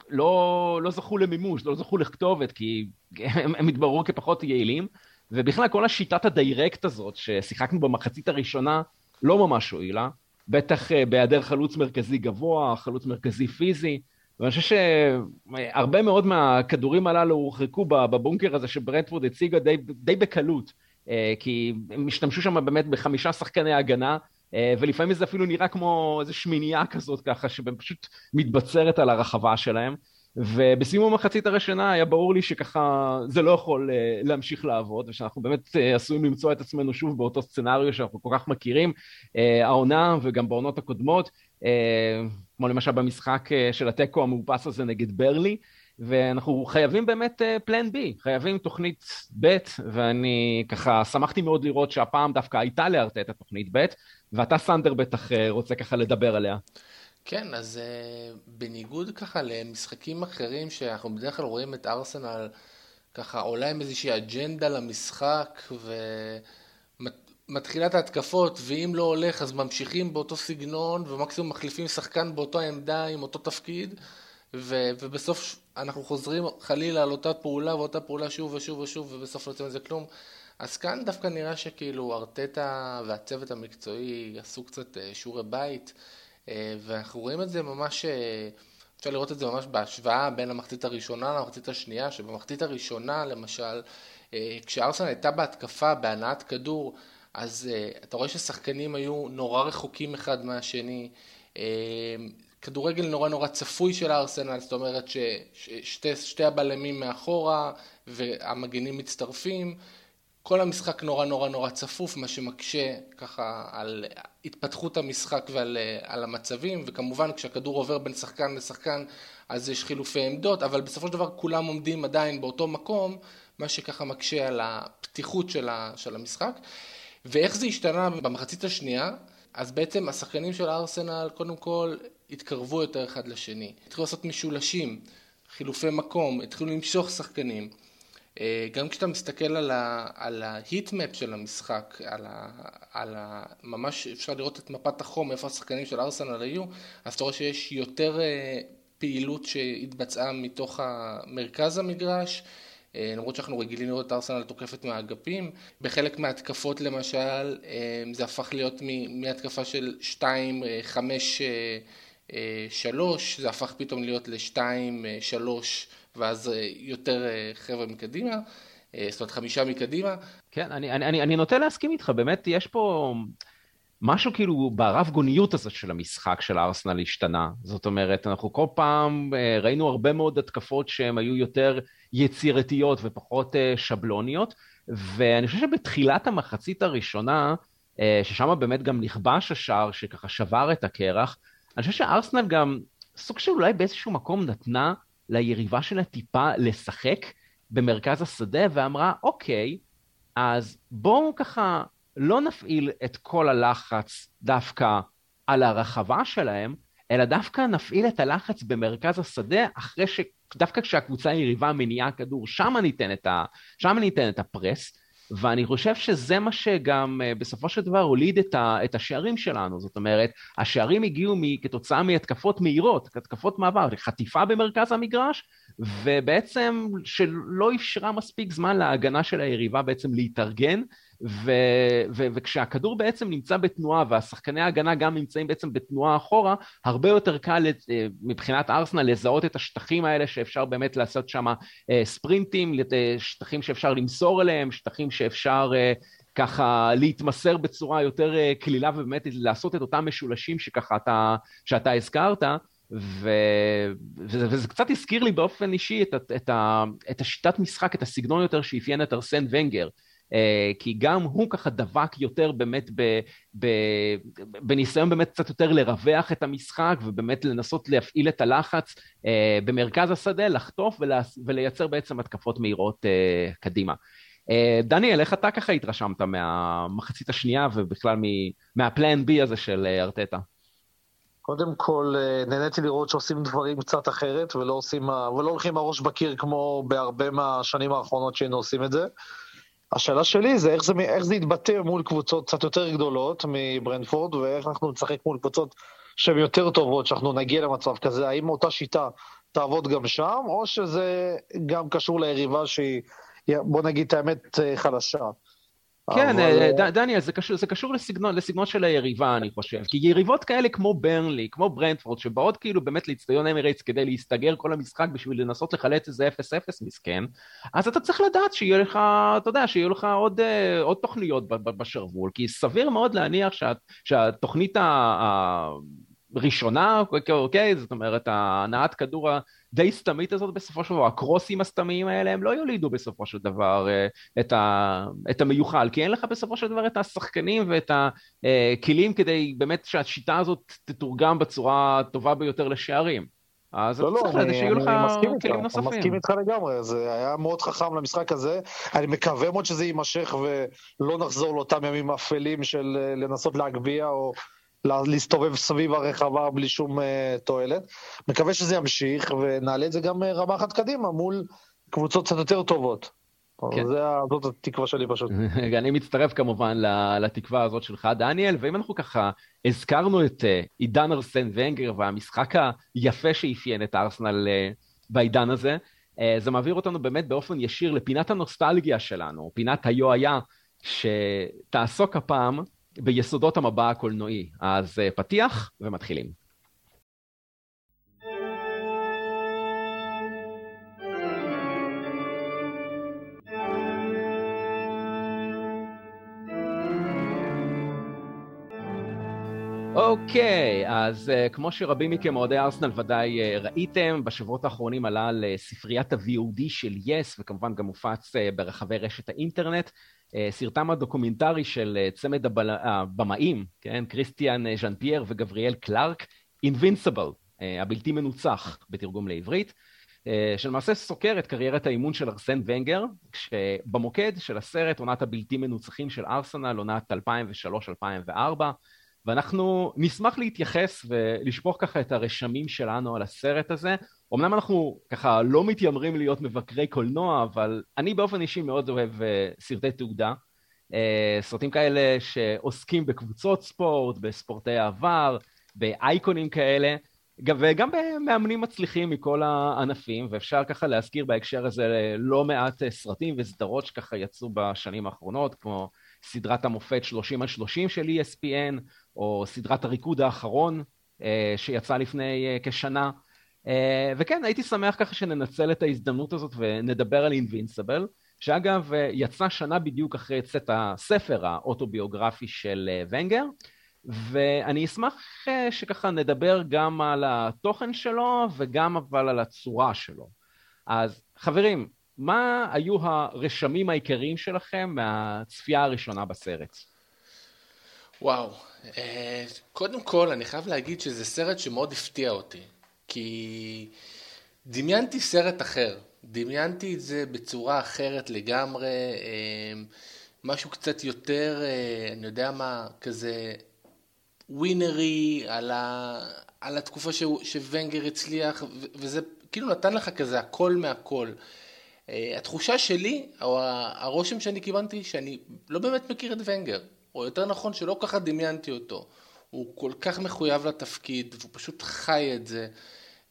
לא, לא זכו למימוש, לא זכו לכתובת, כי הם, הם התבררו כפחות יעילים, ובכלל כל השיטת הדיירקט הזאת ששיחקנו במחצית הראשונה לא ממש הועילה, בטח אה, בהיעדר חלוץ מרכזי גבוה, חלוץ מרכזי פיזי, ואני חושב שהרבה מאוד מהכדורים הללו הורחקו בבונקר הזה שברנדפורד הציגה די, די בקלות, אה, כי הם השתמשו שם באמת בחמישה שחקני הגנה, ולפעמים זה אפילו נראה כמו איזו שמינייה כזאת ככה, שפשוט מתבצרת על הרחבה שלהם. ובסיום המחצית הראשונה היה ברור לי שככה זה לא יכול אה, להמשיך לעבוד, ושאנחנו באמת אה, עשויים למצוא את עצמנו שוב באותו סצנריו שאנחנו כל כך מכירים, העונה וגם בעונות הקודמות, כמו למשל במשחק של התיקו המאופס הזה נגד ברלי, ואנחנו חייבים באמת פלן בי, חייבים תוכנית ב', ואני ככה שמחתי מאוד לראות שהפעם דווקא הייתה לארטט התוכנית ב', ואתה סנדר בטח אה, רוצה ככה לדבר עליה.
כן, אז uh, בניגוד ככה למשחקים אחרים שאנחנו בדרך כלל רואים את ארסנל ככה עולה עם איזושהי אג'נדה למשחק ומתחילה את ההתקפות ואם לא הולך אז ממשיכים באותו סגנון ומקסימום מחליפים שחקן באותו עמדה עם אותו תפקיד ו- ובסוף אנחנו חוזרים חלילה על אותה פעולה ואותה פעולה שוב ושוב ושוב ובסוף לא יוצא מזה כלום. אז כאן דווקא נראה שכאילו ארטטה והצוות המקצועי עשו קצת אה, שיעורי בית, אה, ואנחנו רואים את זה ממש, אה, אפשר לראות את זה ממש בהשוואה בין המחצית הראשונה למחצית השנייה, שבמחצית הראשונה למשל, כשארסנל הייתה בהתקפה, בהנעת כדור, אז אתה רואה ששחקנים היו נורא רחוקים אחד מהשני, כדורגל נורא נורא צפוי של הארסנל, זאת אומרת ששתי הבלמים מאחורה והמגנים מצטרפים, כל המשחק נורא נורא נורא צפוף, מה שמקשה ככה על התפתחות המשחק ועל על המצבים, וכמובן כשהכדור עובר בין שחקן לשחקן אז יש חילופי עמדות, אבל בסופו של דבר כולם עומדים עדיין באותו מקום, מה שככה מקשה על הפתיחות של, ה, של המשחק. ואיך זה השתנה במחצית השנייה? אז בעצם השחקנים של הארסנל קודם כל התקרבו יותר אחד לשני, התחילו לעשות משולשים, חילופי מקום, התחילו למשוך שחקנים. גם כשאתה מסתכל על, ה, על ההיטמפ של המשחק, על, ה, על ה, ממש אפשר לראות את מפת החום, איפה השחקנים של ארסנל היו, אז אתה רואה שיש יותר פעילות שהתבצעה מתוך מרכז המגרש, אה, למרות שאנחנו רגילים לראות את ארסנל תוקפת מהאגפים. בחלק מההתקפות למשל, אה, זה הפך להיות מהתקפה של 2, 5, 3, זה הפך פתאום להיות ל-2, 3, ואז אה, יותר חבר'ה מקדימה. זאת אומרת חמישה מקדימה.
כן, אני, אני, אני נוטה להסכים איתך, באמת יש פה משהו כאילו ברב גוניות הזאת של המשחק של ארסנל השתנה. זאת אומרת, אנחנו כל פעם ראינו הרבה מאוד התקפות שהן היו יותר יצירתיות ופחות אה, שבלוניות, ואני חושב שבתחילת המחצית הראשונה, אה, ששם באמת גם נכבש השער שככה שבר את הקרח, אני חושב שארסנל גם סוג של אולי באיזשהו מקום נתנה ליריבה שלה טיפה לשחק במרכז השדה ואמרה, אוקיי, אז בואו ככה לא נפעיל את כל הלחץ דווקא על הרחבה שלהם, אלא דווקא נפעיל את הלחץ במרכז השדה אחרי ש... דווקא כשהקבוצה היריבה מניעה כדור, שם ניתן ה, שם ניתן את הפרס, ואני חושב שזה מה שגם אה, בסופו של דבר הוליד את, ה, את השערים שלנו, זאת אומרת, השערים הגיעו כתוצאה מהתקפות מהירות, התקפות מעבר, חטיפה במרכז המגרש, ובעצם שלא אפשרה מספיק זמן להגנה של היריבה בעצם להתארגן, ו, ו, וכשהכדור בעצם נמצא בתנועה והשחקני ההגנה גם נמצאים בעצם בתנועה אחורה, הרבה יותר קל אה, מבחינת ארסנל לזהות את השטחים האלה שאפשר באמת לעשות שם אה, ספרינטים, אה, שטחים שאפשר למסור אליהם, שטחים שאפשר ככה להתמסר בצורה יותר קלילה ובאמת לעשות את אותם משולשים שככה אתה, שאתה הזכרת. ו... וזה, וזה קצת הזכיר לי באופן אישי את, את, את, את השיטת משחק, את הסגנון יותר שאפיין את ארסן ונגר. אה, כי גם הוא ככה דבק יותר באמת ב, ב, בניסיון באמת קצת יותר לרווח את המשחק ובאמת לנסות להפעיל את הלחץ אה, במרכז השדה, לחטוף ולייצר בעצם התקפות מהירות אה, קדימה. דניאל, איך אתה ככה התרשמת מהמחצית השנייה ובכלל מהפלן בי הזה של ארטטה?
קודם כל, נהניתי לראות שעושים דברים קצת אחרת ולא, עושים, ולא הולכים הראש בקיר כמו בהרבה מהשנים האחרונות שהיינו עושים את זה. השאלה שלי זה איך זה, איך זה יתבטא מול קבוצות קצת יותר גדולות מברנפורד, ואיך אנחנו נשחק מול קבוצות שהן יותר טובות, שאנחנו נגיע למצב כזה, האם אותה שיטה תעבוד גם שם, או שזה גם קשור ליריבה שהיא, בוא נגיד את האמת, חלשה.
כן, אבל... אה, ד, דניאל, זה קשור, זה קשור לסגנון, לסגנון של היריבה, אני חושב. כי יריבות כאלה כמו ברנלי, כמו ברנדפורד, שבאות כאילו באמת לאצטדיון אמירייטס כדי להסתגר כל המשחק בשביל לנסות לחלץ איזה 0-0 מסכן, אז אתה צריך לדעת שיהיה לך, אתה יודע, שיהיו לך עוד, אה, עוד תוכניות בשרוול, כי סביר מאוד להניח שה, שהתוכנית ה... ראשונה, אוקיי, זאת אומרת, הנעת כדור הדי סתמית הזאת בסופו של דבר, הקרוסים הסתמיים האלה, הם לא יולידו בסופו של דבר אה, את, ה, את המיוחל, כי אין לך בסופו של דבר את השחקנים ואת הכלים כדי באמת שהשיטה הזאת תתורגם בצורה הטובה ביותר לשערים. אז לא, אתה צריך לא, שיהיו לך כלים נוספים.
אני מסכים איתך לגמרי, זה היה מאוד חכם למשחק הזה. אני מקווה מאוד שזה יימשך ולא נחזור לאותם ימים אפלים של אה, לנסות להגביה או להסתובב סביב הרחבה בלי שום uh, תועלת. מקווה שזה ימשיך ונעלה את זה גם uh, רמה אחת קדימה מול קבוצות קצת יותר טובות. כן. זה, זאת התקווה שלי פשוט.
אני מצטרף כמובן לתקווה הזאת שלך, דניאל, ואם אנחנו ככה הזכרנו את uh, עידן ארסן ונגר והמשחק היפה שאפיין את ארסנל בעידן הזה, זה מעביר אותנו באמת באופן ישיר לפינת הנוסטלגיה שלנו, פינת היו היה, שתעסוק הפעם ביסודות המבע הקולנועי. אז אה, פתיח ומתחילים. אוקיי, okay, אז uh, כמו שרבים מכם אוהדי ארסנל ודאי uh, ראיתם, בשבועות האחרונים עלה לספריית ה-VOD של יס, yes, וכמובן גם הופץ uh, ברחבי רשת האינטרנט, סרטם הדוקומנטרי של אה, צמד הבמאים, כן, קריסטיאן אה, ז'אן פייר וגבריאל קלארק, Invincible, הבלתי מנוצח בתרגום לעברית, שלמעשה סוקר את קריירת האימון של ארסן ונגר, כשבמוקד של הסרט עונת הבלתי מנוצחים של ארסנל, עונת 2003-2004, ואנחנו נשמח להתייחס ולשפוך ככה את הרשמים שלנו על הסרט הזה, אמנם אנחנו ככה לא מתיימרים להיות מבקרי קולנוע, אבל אני באופן אישי מאוד אוהב אה, סרטי תעודה. Uh, סרטים כאלה שעוסקים בקבוצות ספורט, בספורטי העבר, באייקונים כאלה, וגם במאמנים מצליחים מכל הענפים, ואפשר ככה להזכיר בהקשר הזה לא מעט סרטים וסדרות שככה יצאו בשנים האחרונות, כמו סדרת המופת 30 על 30 של ESPN, או סדרת הריקוד האחרון אה, שיצא לפני אה, כשנה. אה, וכן, הייתי שמח ככה שננצל את ההזדמנות הזאת ונדבר על אינבינסיבל, שאגב יצא שנה בדיוק אחרי צאת הספר האוטוביוגרפי של ונגר, ואני אשמח שככה נדבר גם על התוכן שלו וגם אבל על הצורה שלו. אז חברים, מה היו הרשמים העיקריים שלכם מהצפייה הראשונה בסרט?
וואו, אה, קודם כל אני חייב להגיד שזה סרט שמאוד הפתיע אותי, כי דמיינתי סרט אחר, דמיינתי את זה בצורה אחרת לגמרי, אה, משהו קצת יותר, אה, אני יודע מה, כזה ווינרי על, ה, על התקופה ש, שוונגר הצליח, וזה כאילו נתן לך כזה הכל מהכל. התחושה שלי, או הרושם שאני קיבלתי, שאני לא באמת מכיר את ונגר. או יותר נכון שלא ככה דמיינתי אותו. הוא כל כך מחויב לתפקיד, והוא פשוט חי את זה.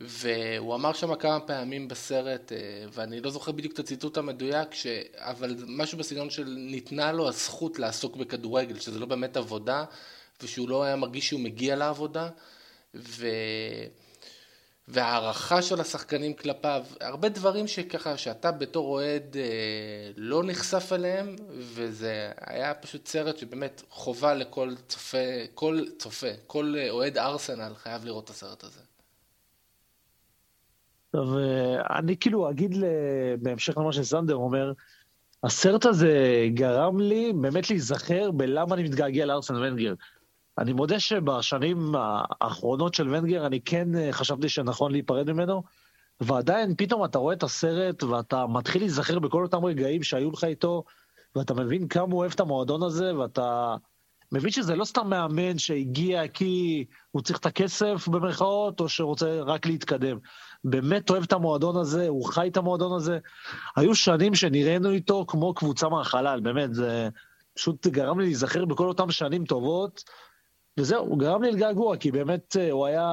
והוא אמר שם כמה פעמים בסרט, אה, ואני לא זוכר בדיוק את הציטוט המדויק, ש... אבל משהו בסגנון של ניתנה לו הזכות לעסוק בכדורגל, שזה לא באמת עבודה, ושהוא לא היה מרגיש שהוא מגיע לעבודה. ו... והערכה של השחקנים כלפיו, הרבה דברים שככה, שאתה בתור אוהד אה, לא נחשף אליהם, וזה היה פשוט סרט שבאמת חובה לכל צופה, כל צופה, כל אוהד ארסנל חייב לראות את הסרט הזה.
טוב, אה, אני כאילו אגיד בהמשך למה שסנדר אומר, הסרט הזה גרם לי באמת להיזכר בלמה אני מתגעגע לארסנל ונגר. אני מודה שבשנים האחרונות של ונגר אני כן אה, חשבתי שנכון להיפרד ממנו, ועדיין פתאום אתה רואה את הסרט ואתה מתחיל להיזכר בכל אותם רגעים שהיו לך איתו, ואתה מבין כמה הוא אוהב את המועדון הזה, ואתה מבין שזה לא סתם מאמן שהגיע כי הוא צריך את הכסף במרכאות, או שרוצה רק להתקדם. באמת אוהב את המועדון הזה, הוא חי את המועדון הזה. היו שנים שנראינו איתו כמו קבוצה מהחלל, באמת, זה פשוט גרם לי להיזכר בכל אותם שנים טובות. וזהו, הוא גרם לי לגעגוע, כי באמת אה, הוא היה...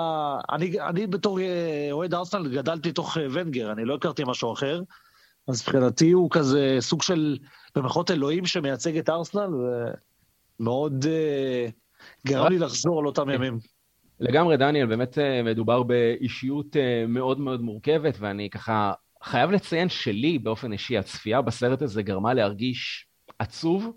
אני, אני בתור אה, אוהד ארסנל גדלתי תוך אה, ונגר, אני לא הכרתי משהו אחר, אז מבחינתי הוא כזה סוג של, במחות אלוהים שמייצג את ארסנל, ומאוד גרם לי לחזור על אותם ימים.
לגמרי, דניאל, באמת מדובר באישיות מאוד מאוד מורכבת, ואני ככה חייב לציין שלי, באופן אישי, הצפייה בסרט הזה גרמה להרגיש עצוב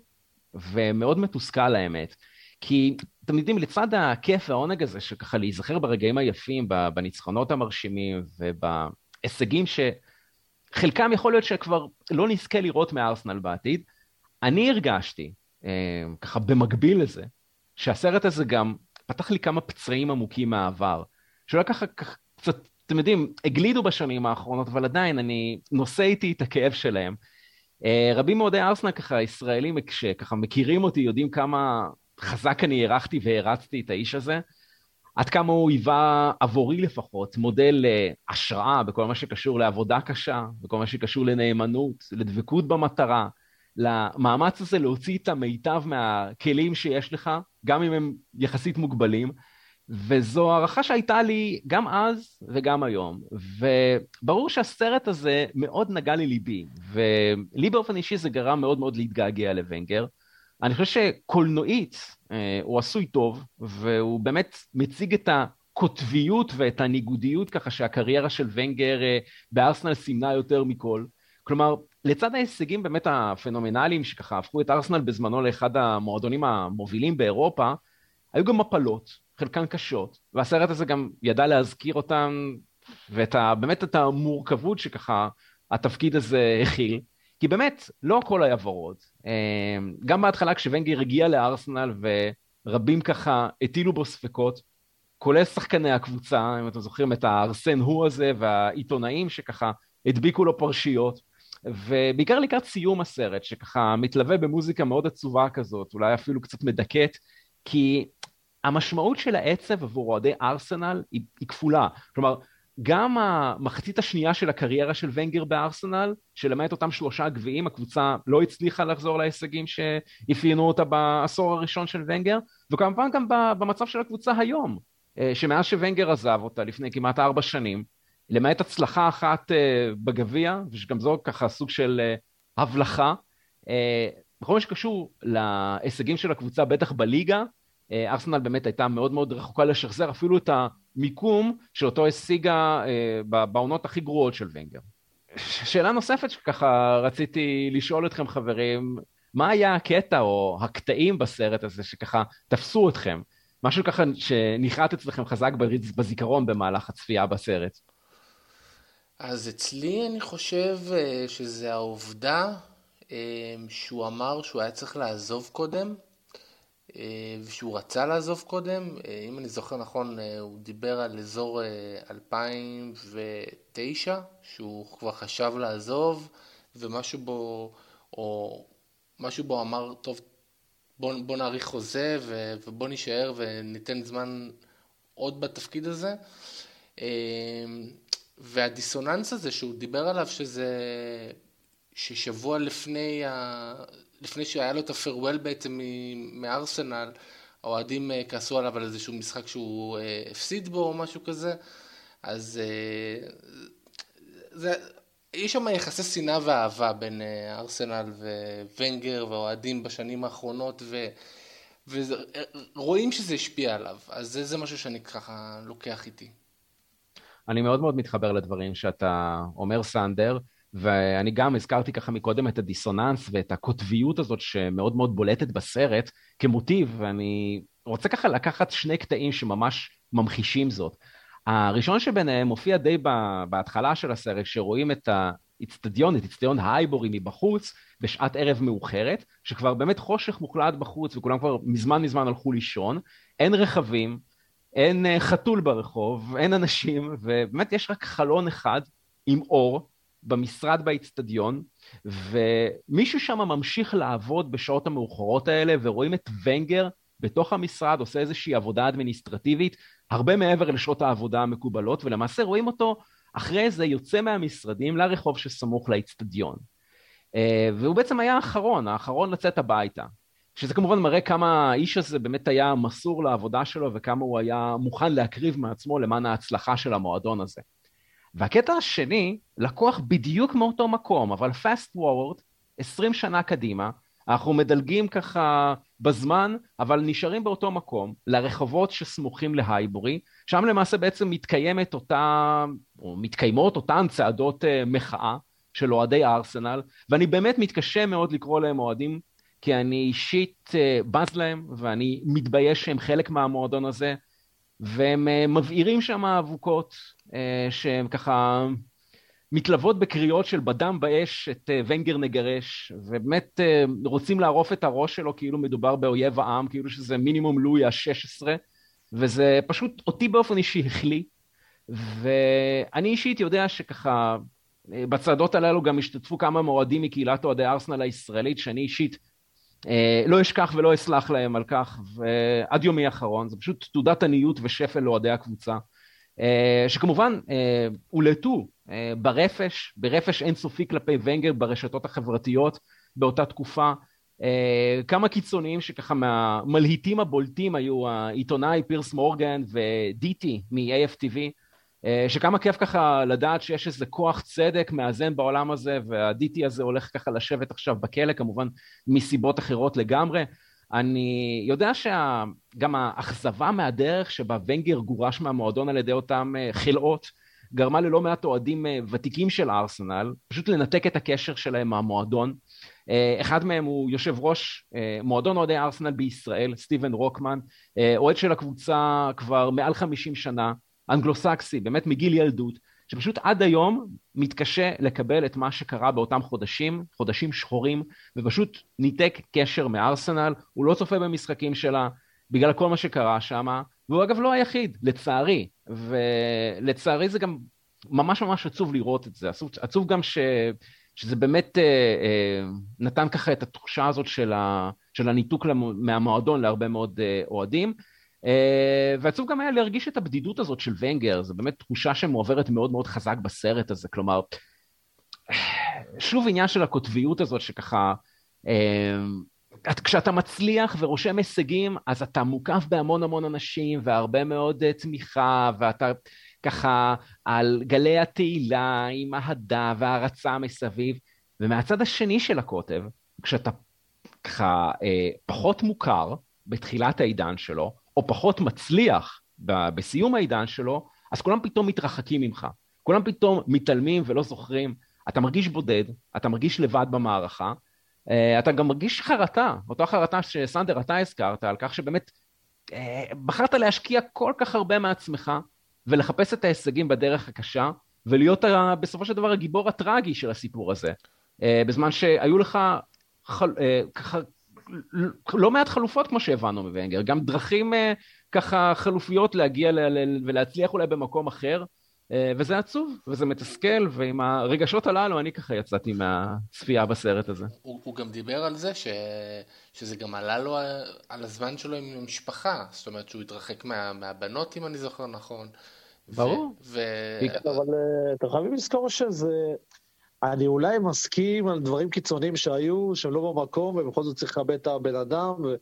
ומאוד מתוסכל, האמת. כי אתם יודעים, לצד הכיף והעונג הזה, שככה להיזכר ברגעים היפים, בניצחונות המרשימים ובהישגים שחלקם יכול להיות שכבר לא נזכה לראות מארסנל בעתיד, אני הרגשתי, אה, ככה במקביל לזה, שהסרט הזה גם פתח לי כמה פצעים עמוקים מהעבר, שאולי ככה קצת, אתם יודעים, הגלידו בשנים האחרונות, אבל עדיין אני נושא איתי את הכאב שלהם. אה, רבים מאוהדי ארסנל ככה, ישראלים שככה מכירים אותי, יודעים כמה חזק אני הערכתי והרצתי את האיש הזה, עד כמה הוא היווה עבורי לפחות מודל השראה בכל מה שקשור לעבודה קשה, בכל מה שקשור לנאמנות, לדבקות במטרה, למאמץ הזה להוציא את המיטב מהכלים שיש לך, גם אם הם יחסית מוגבלים, וזו הערכה שהייתה לי גם אז וגם היום. וברור שהסרט הזה מאוד נגע לליבי, ולי באופן אישי זה גרם מאוד מאוד להתגעגע לוונגר. אני חושב שקולנועית אה, הוא עשוי טוב, והוא באמת מציג את הקוטביות ואת הניגודיות ככה שהקריירה של ונגר אה, בארסנל סימנה יותר מכל. כלומר, לצד ההישגים באמת הפנומנליים שככה הפכו את ארסנל בזמנו לאחד המועדונים המובילים באירופה, היו גם מפלות, חלקן קשות, והסרט הזה גם ידע להזכיר אותן, ואת ה, באמת את המורכבות שככה התפקיד הזה הכיל. כי באמת, לא הכל היה ורוד. אמ, גם בהתחלה כשוונגר הגיע לארסנל ורבים ככה הטילו בו ספקות, כולל שחקני הקבוצה, אם אתם זוכרים את הארסן הוא הזה והעיתונאים שככה הדביקו לו פרשיות, ובעיקר לקראת סיום הסרט, שככה מתלווה במוזיקה מאוד עצובה כזאת, אולי אפילו קצת מדכאת, כי המשמעות של העצב עבור אוהדי ארסנל היא, היא כפולה. כלומר, גם המחצית השנייה של הקריירה של ונגר בארסנל, שלמעט אותם שלושה גביעים, הקבוצה לא הצליחה לחזור להישגים שאפיינו אותה בעשור הראשון של ונגר, וכמובן גם במצב של הקבוצה היום, אה, שמאז שוונגר עזב אותה לפני כמעט ארבע שנים, למעט הצלחה אחת אה, בגביע, ושגם זו ככה סוג של אה, הבלחה, בכל מה שקשור להישגים של הקבוצה, בטח בליגה, ארסנל באמת הייתה מאוד מאוד רחוקה לשחזר אפילו את המיקום שאותו השיגה בעונות הכי גרועות של ונגר. שאלה נוספת שככה רציתי לשאול אתכם חברים, מה היה הקטע או הקטעים בסרט הזה שככה תפסו אתכם? משהו ככה שנחרט אצלכם חזק בזיכרון במהלך הצפייה בסרט.
אז אצלי אני חושב אה, שזה העובדה אה, שהוא אמר שהוא היה צריך לעזוב קודם, אה, ושהוא רצה לעזוב קודם. אם אני זוכר נכון, הוא דיבר על אזור 2009, שהוא כבר חשב לעזוב, ומשהו בו, או משהו בו אמר, טוב, בוא, בוא נאריך חוזה ובוא נישאר וניתן זמן עוד בתפקיד הזה. והדיסוננס הזה שהוא דיבר עליו, שזה ששבוע לפני, ה... לפני שהיה לו את הפרוול בעצם מארסנל, האוהדים אה, כעסו עליו על איזשהו משחק שהוא אה, הפסיד בו או משהו כזה, אז אה, זה, יש שם יחסי שנאה ואהבה בין ארסנל וונגר והאוהדים בשנים האחרונות, ו... ורואים שזה השפיע עליו, אז זה, זה משהו שאני ככה לוקח איתי.
אני מאוד מאוד מתחבר לדברים שאתה אומר, סנדר, ואני גם הזכרתי ככה מקודם את הדיסוננס ואת הקוטביות הזאת שמאוד מאוד בולטת בסרט כמוטיב, ואני רוצה ככה לקחת שני קטעים שממש ממחישים זאת. הראשון שביניהם מופיע די בהתחלה של הסרט, שרואים את האיצטדיון, את איצטדיון האייבורי מבחוץ, בשעת ערב מאוחרת, שכבר באמת חושך מוחלט בחוץ וכולם כבר מזמן מזמן הלכו לישון, אין רכבים, אין אה, חתול ברחוב, אין אנשים, ובאמת יש רק חלון אחד עם אור במשרד באיצטדיון, ומישהו שם ממשיך לעבוד בשעות המאוחרות האלה, ורואים את ונגר בתוך המשרד עושה איזושהי עבודה אדמיניסטרטיבית, הרבה מעבר לשעות העבודה המקובלות, ולמעשה רואים אותו אחרי זה יוצא מהמשרדים לרחוב שסמוך לאיצטדיון. אה, והוא בעצם היה האחרון, האחרון לצאת הביתה. שזה כמובן מראה כמה האיש הזה באמת היה מסור לעבודה שלו וכמה הוא היה מוכן להקריב מעצמו למען ההצלחה של המועדון הזה. והקטע השני לקוח בדיוק מאותו מקום, אבל fast forward, 20 שנה קדימה, אנחנו מדלגים ככה בזמן, אבל נשארים באותו מקום, לרחובות שסמוכים להייבורי, שם למעשה בעצם מתקיימת אותה, או מתקיימות אותן צעדות uh, מחאה של אוהדי הארסנל, ואני באמת מתקשה מאוד לקרוא להם אוהדים כי אני אישית אה, בז להם, ואני מתבייש שהם חלק מהמועדון הזה, והם אה, מבעירים שם אבוקות אה, שהם ככה מתלוות בקריאות של בדם באש את ונגר נגרש, ובאמת רוצים לערוף את הראש שלו כאילו מדובר באויב העם, כאילו שזה מינימום לואי ה-16, וזה פשוט אותי באופן אישי החליא, ואני אישית יודע שככה בצעדות הללו גם השתתפו כמה מועדים מקהילת אוהדי ארסנל הישראלית, שאני אישית לא אשכח ולא אסלח להם על כך, ועד יומי האחרון, זה פשוט תעודת עניות ושפל לאוהדי הקבוצה, אה, שכמובן אה, הולטו ברפש, ברפש אינסופי כלפי ונגר ברשתות החברתיות באותה תקופה. כמה קיצוניים שככה מהמלהיטים הבולטים היו העיתונאי פירס מורגן ודיטי מ-AFTV, אה, שכמה כיף ככה לדעת שיש איזה כוח צדק מאזן בעולם הזה, והדיטי הזה הולך ככה לשבת עכשיו בכלא, כמובן מסיבות אחרות לגמרי. אני יודע שגם האכזבה מהדרך שבה ונגר גורש מהמועדון על ידי אותם אה, חלאות, גרמה ללא מעט אוהדים אה, ותיקים של ארסנל, פשוט לנתק את הקשר שלהם מהמועדון. אחד מהם הוא יושב ראש מועדון אוהדי ארסנל בישראל, סטיבן רוקמן, אוהד של הקבוצה כבר מעל 50 שנה, אנגלוסקסי, באמת מגיל ילדות, שפשוט עד היום מתקשה לקבל את מה שקרה באותם חודשים, חודשים שחורים, ופשוט ניתק קשר מארסנל, הוא לא צופה במשחקים שלה בגלל כל מה שקרה שם, והוא אגב לא היחיד, לצערי, ולצערי זה גם ממש ממש עצוב לראות את זה, עצוב, עצוב גם ש... שזה באמת אה, אה, נתן ככה את התחושה הזאת של, ה, של הניתוק מהמועדון להרבה מאוד אה, אוהדים. ועצוב גם היה להרגיש את הבדידות הזאת של ונגר, זו באמת תחושה שמועברת מאוד מאוד חזק בסרט הזה, כלומר, שוב עניין של הקוטביות הזאת שככה, כשאתה מצליח ורושם הישגים, אז אתה מוקף בהמון המון אנשים והרבה מאוד תמיכה, ואתה ככה על גלי התהילה עם אהדה והערצה מסביב, ומהצד השני של הקוטב, כשאתה ככה אה, פחות מוכר בתחילת העידן שלו, או פחות מצליח בסיום העידן שלו, אז כולם פתאום מתרחקים ממך. כולם פתאום מתעלמים ולא זוכרים. אתה מרגיש בודד, אתה מרגיש לבד במערכה, אה, אתה גם מרגיש חרטה, אותה חרטה שסנדר אתה הזכרת, על כך שבאמת אה, בחרת להשקיע כל כך הרבה מעצמך ולחפש את ההישגים בדרך הקשה, ולהיות בסופו של דבר הגיבור הטרגי של הסיפור הזה. אה, בזמן שהיו לך חל, לא מעט חלופות כמו שהבנו מוונגר, גם דרכים ככה חלופיות להגיע ולהצליח אולי במקום אחר, אה, וזה עצוב, וזה מתסכל, ועם הרגשות הללו אני ככה יצאתי מהצפייה בסרט הזה.
הוא, הוא גם דיבר על זה ש, שזה גם עלה לו על הזמן שלו עם המשפחה, זאת אומרת שהוא התרחק מה, מהבנות אם אני זוכר נכון.
ברור.
ו... ו... אבל אה, אתם חייבים לזכור שזה... אני אולי מסכים על דברים קיצוניים שהיו, שהם לא במקום, ובכל זאת צריך לכבד את הבן אדם, ו...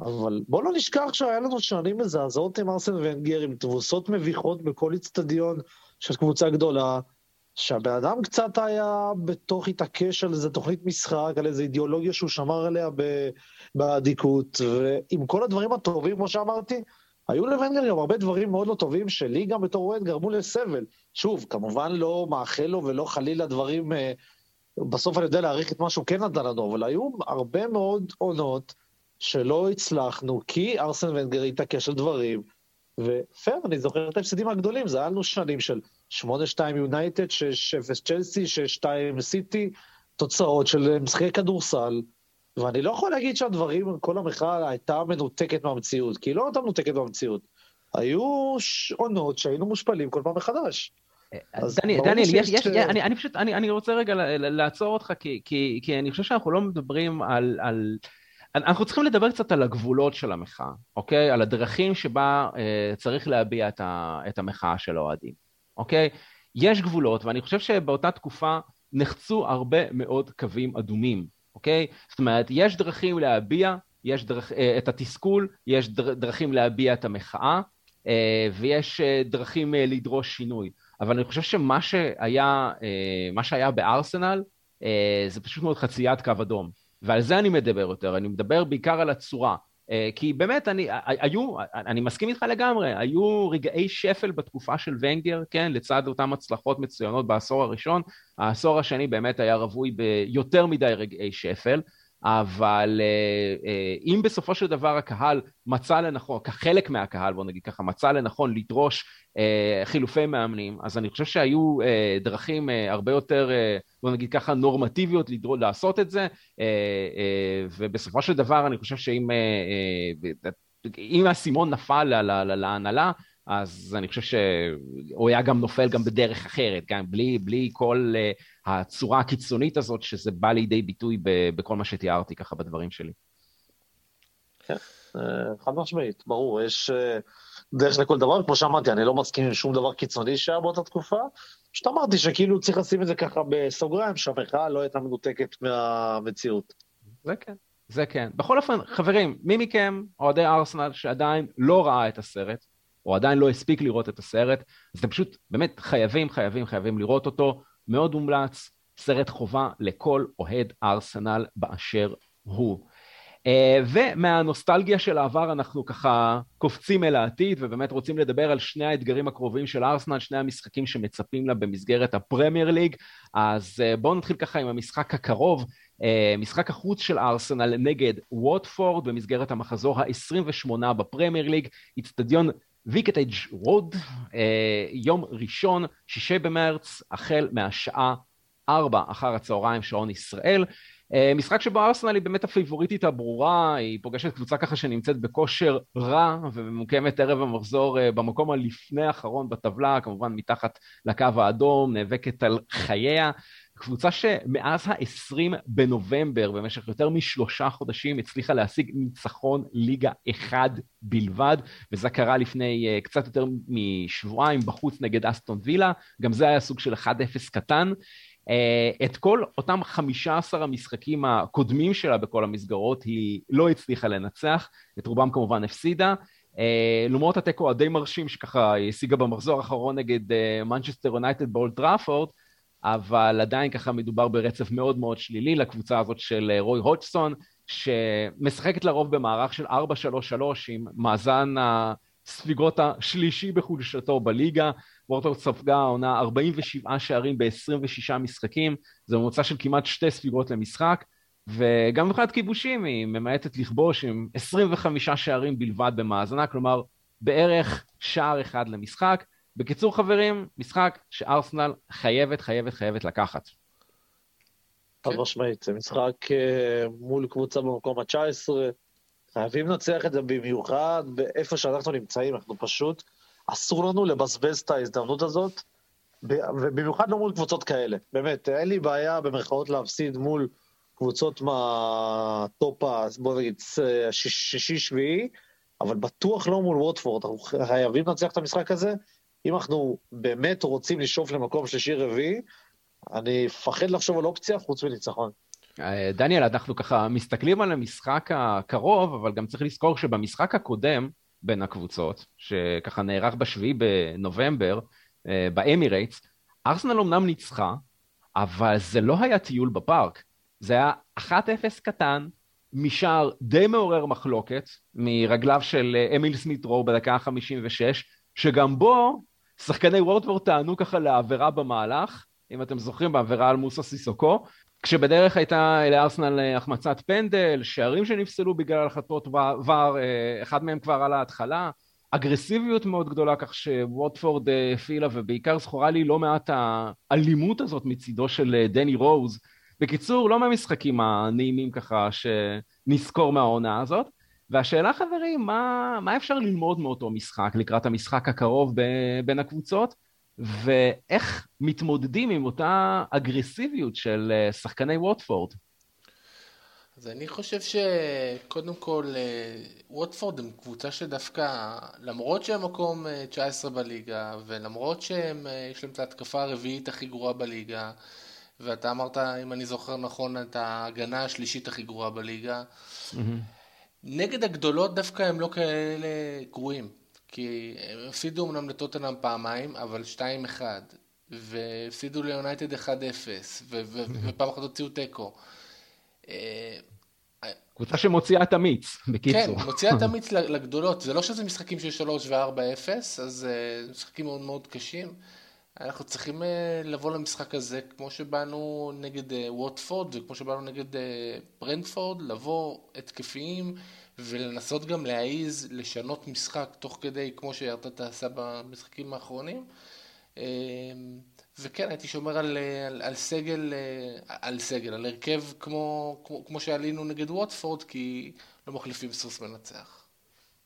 אבל בוא לא נשכח שהיה לנו שנים מזעזעות עם ארסן ונגר, עם תבוסות מביכות בכל איצטדיון של קבוצה גדולה, שהבן אדם קצת היה בתוך התעקש על איזה תוכנית משחק, על איזה אידיאולוגיה שהוא שמר עליה באדיקות, ועם כל הדברים הטובים, כמו שאמרתי, היו לוונגר גם הרבה דברים מאוד לא טובים, שלי גם בתור אוהד גרמו לסבל. שוב, כמובן לא מאחל לו ולא חלילה דברים, אה, בסוף אני יודע להעריך את מה שהוא כן נתן לנו, אבל היו הרבה מאוד עונות, שלא הצלחנו, כי ארסן ונגר התעקש על דברים, ופייר, אני זוכר את ההפסדים הגדולים, זה היה לנו שנים של 8-2 יונייטד, 6-0 צ'לסי, 6-2 סיטי, תוצאות של משחקי כדורסל, ואני לא יכול להגיד שהדברים, כל המחאה הייתה מנותקת מהמציאות, כי היא לא הייתה מנותקת מהמציאות. היו עונות שהיינו מושפלים כל פעם מחדש.
דניאל, יש, יש, אני, אני פשוט, אני, אני רוצה רגע לעצור אותך, כי, כי, כי אני חושב שאנחנו לא מדברים על, על אנחנו צריכים לדבר קצת על הגבולות של המחאה, אוקיי? על הדרכים שבה אה, צריך להביע את, ה, את המחאה של האוהדים, אוקיי? יש גבולות, ואני חושב שבאותה תקופה נחצו הרבה מאוד קווים אדומים, אוקיי? זאת אומרת, יש דרכים להביע יש דרכ, אה, את התסכול, יש דר, דרכים להביע את המחאה, אה, ויש אה, דרכים לדרוש שינוי. אבל אני חושב שמה שהיה, מה שהיה בארסנל, זה פשוט מאוד חציית קו אדום. ועל זה אני מדבר יותר, אני מדבר בעיקר על הצורה. אה, כי באמת, אני, היו, אני מסכים איתך לגמרי, היו רגעי שפל בתקופה של ונגר, כן, לצד אותן הצלחות מצוינות בעשור הראשון, העשור השני באמת היה רווי ביותר מדי רגעי שפל, אבל אה, אה, אם בסופו של דבר הקהל מצא לנכון, כחלק מהקהל, בוא נגיד ככה, מצא לנכון לדרוש אה, חילופי מאמנים, אז אני חושב שהיו דרכים הרבה יותר, בוא נגיד ככה, נורמטיביות לדרוש, לעשות את זה, ובסופו של דבר אני חושב שאם אם האסימון נפל להנהלה, אז אני חושב שהוא היה גם נופל גם בדרך אחרת, גם בלי, בלי כל uh, הצורה הקיצונית הזאת, שזה בא לידי ביטוי בכל מה שתיארתי ככה בדברים שלי.
כן, אה, חד משמעית, ברור, יש אה, דרך לכל דבר, כמו שאמרתי, אני לא מסכים עם שום דבר קיצוני שהיה באותה תקופה, פשוט אמרתי שכאילו צריך לשים את זה ככה בסוגריים, שהמחאה לא הייתה מנותקת מהמציאות.
זה כן. זה כן. בכל אופן, חברים, מי מכם, אוהדי ארסנל, שעדיין לא ראה את הסרט, או עדיין לא הספיק לראות את הסרט, אז אתם פשוט באמת חייבים, חייבים, חייבים לראות אותו. מאוד מומלץ, סרט חובה לכל אוהד ארסנל באשר הוא. Uh, ומהנוסטלגיה של העבר אנחנו ככה קופצים אל העתיד ובאמת רוצים לדבר על שני האתגרים הקרובים של ארסנל, שני המשחקים שמצפים לה במסגרת הפרמייר ליג. אז uh, בואו נתחיל ככה עם המשחק הקרוב, uh, משחק החוץ של ארסנל נגד ווטפורד במסגרת המחזור ה-28 בפרמייר ליג, איצטדיון ויקטג' רוד, אה, יום ראשון, שישי במרץ, החל מהשעה ארבע אחר הצהריים, שעון ישראל. אה, משחק שבו ארסנל היא באמת הפייבוריטית הברורה, היא פוגשת קבוצה ככה שנמצאת בכושר רע וממוקמת ערב המחזור אה, במקום הלפני האחרון בטבלה, כמובן מתחת לקו האדום, נאבקת על חייה. קבוצה שמאז ה-20 בנובמבר, במשך יותר משלושה חודשים, הצליחה להשיג ניצחון ליגה אחד בלבד, וזה קרה לפני אה, קצת יותר משבועיים בחוץ נגד אסטון וילה, גם זה היה סוג של 1-0 קטן. אה, את כל אותם 15 המשחקים הקודמים שלה בכל המסגרות היא לא הצליחה לנצח, את רובם כמובן הפסידה. אה, למרות התיקו הדי מרשים שככה השיגה במחזור האחרון נגד מנצ'סטר יונייטד באולד טראפורד, אבל עדיין ככה מדובר ברצף מאוד מאוד שלילי לקבוצה הזאת של אה, רוי הודגסון, שמשחקת לרוב במערך של 4-3-3 עם מאזן הספיגות השלישי בחולשתו בליגה. וורטורד ספגה העונה 47 שערים ב-26 משחקים, זה ממוצע של כמעט שתי ספיגות למשחק, וגם מבחינת כיבושים היא ממעטת לכבוש עם 25 שערים בלבד במאזנה, כלומר בערך שער אחד למשחק. בקיצור חברים, משחק שארסנל חייבת, חייבת, חייבת לקחת.
חד. משמעית, זה משחק אה, מול קבוצה במקום ה-19, חייבים לנצח את זה במיוחד באיפה שאנחנו נמצאים, אנחנו פשוט, אסור לנו לבזבז את ההזדמנות הזאת, ובמיוחד לא מול קבוצות כאלה. באמת, אין לי בעיה במרכאות להפסיד מול קבוצות מהטופ, בוא נגיד, שישי-שביעי, אבל בטוח לא מול ווטפורד, אנחנו חייבים לנצח את המשחק הזה, אם אנחנו באמת רוצים לשאוף למקום שלישי-רביעי, אני מפחד לחשוב על אופציה חוץ מניצחון.
אה, דניאל, אנחנו ככה מסתכלים על המשחק הקרוב, אבל גם צריך לזכור שבמשחק הקודם בין הקבוצות, שככה נערך בשביעי בנובמבר, אה, באמירייטס, ארסנל אמנם ניצחה, אבל זה לא היה טיול בפארק. זה היה 1-0 קטן, משער די מעורר מחלוקת, מרגליו של אה, אמיל סמית רו בדקה ה-56, שגם בו שחקני וורדוורד טענו ככה לעבירה במהלך, אם אתם זוכרים, בעבירה על מוסה סיסוקו, כשבדרך הייתה לארסנל אה, החמצת פנדל, שערים שנפסלו בגלל החלטות ור, אה, אחד מהם כבר על ההתחלה, אגרסיביות מאוד גדולה, כך שווטפורד אה, הפעילה, ובעיקר זכורה לי לא מעט האלימות הזאת מצידו של דני רוז. בקיצור, לא מהמשחקים הנעימים ככה שנזכור מהעונה הזאת. והשאלה חברים, מה, מה אפשר ללמוד מאותו משחק לקראת המשחק הקרוב ב, בין הקבוצות, ואיך מתמודדים עם אותה אגרסיביות של אה, שחקני ווטפורד?
אז אני חושב שקודם כל אה, ווטפורד הם קבוצה שדווקא למרות שהם מקום 19 אה, בליגה ולמרות שיש להם את ההתקפה הרביעית הכי גרועה בליגה ואתה אמרת אם אני זוכר נכון את ההגנה השלישית הכי גרועה בליגה mm-hmm. נגד הגדולות דווקא הם לא כאלה גרועים. כי הם הפסידו אמנם לטוטנאם פעמיים, אבל 2-1. והפסידו ליונייטד 1-0, ופעם אחת הוציאו תיקו.
אה, קבוצה שמוציאה את המיץ, בקיצור.
כן, מוציאה את המיץ לגדולות. זה לא שזה משחקים של 3 ו-4-0, אז אה, משחקים מאוד מאוד קשים. אנחנו צריכים אה, לבוא למשחק הזה כמו שבאנו נגד אה, ווטפורד וכמו שבאנו נגד אה, ברנדפורד, לבוא התקפיים ולנסות גם להעיז לשנות משחק תוך כדי כמו שארטטה עשה במשחקים האחרונים. וכן, הייתי שומר על, על, על סגל, על סגל, על הרכב כמו, כמו, כמו שעלינו נגד ווטפורד, כי לא מחליפים סוס מנצח.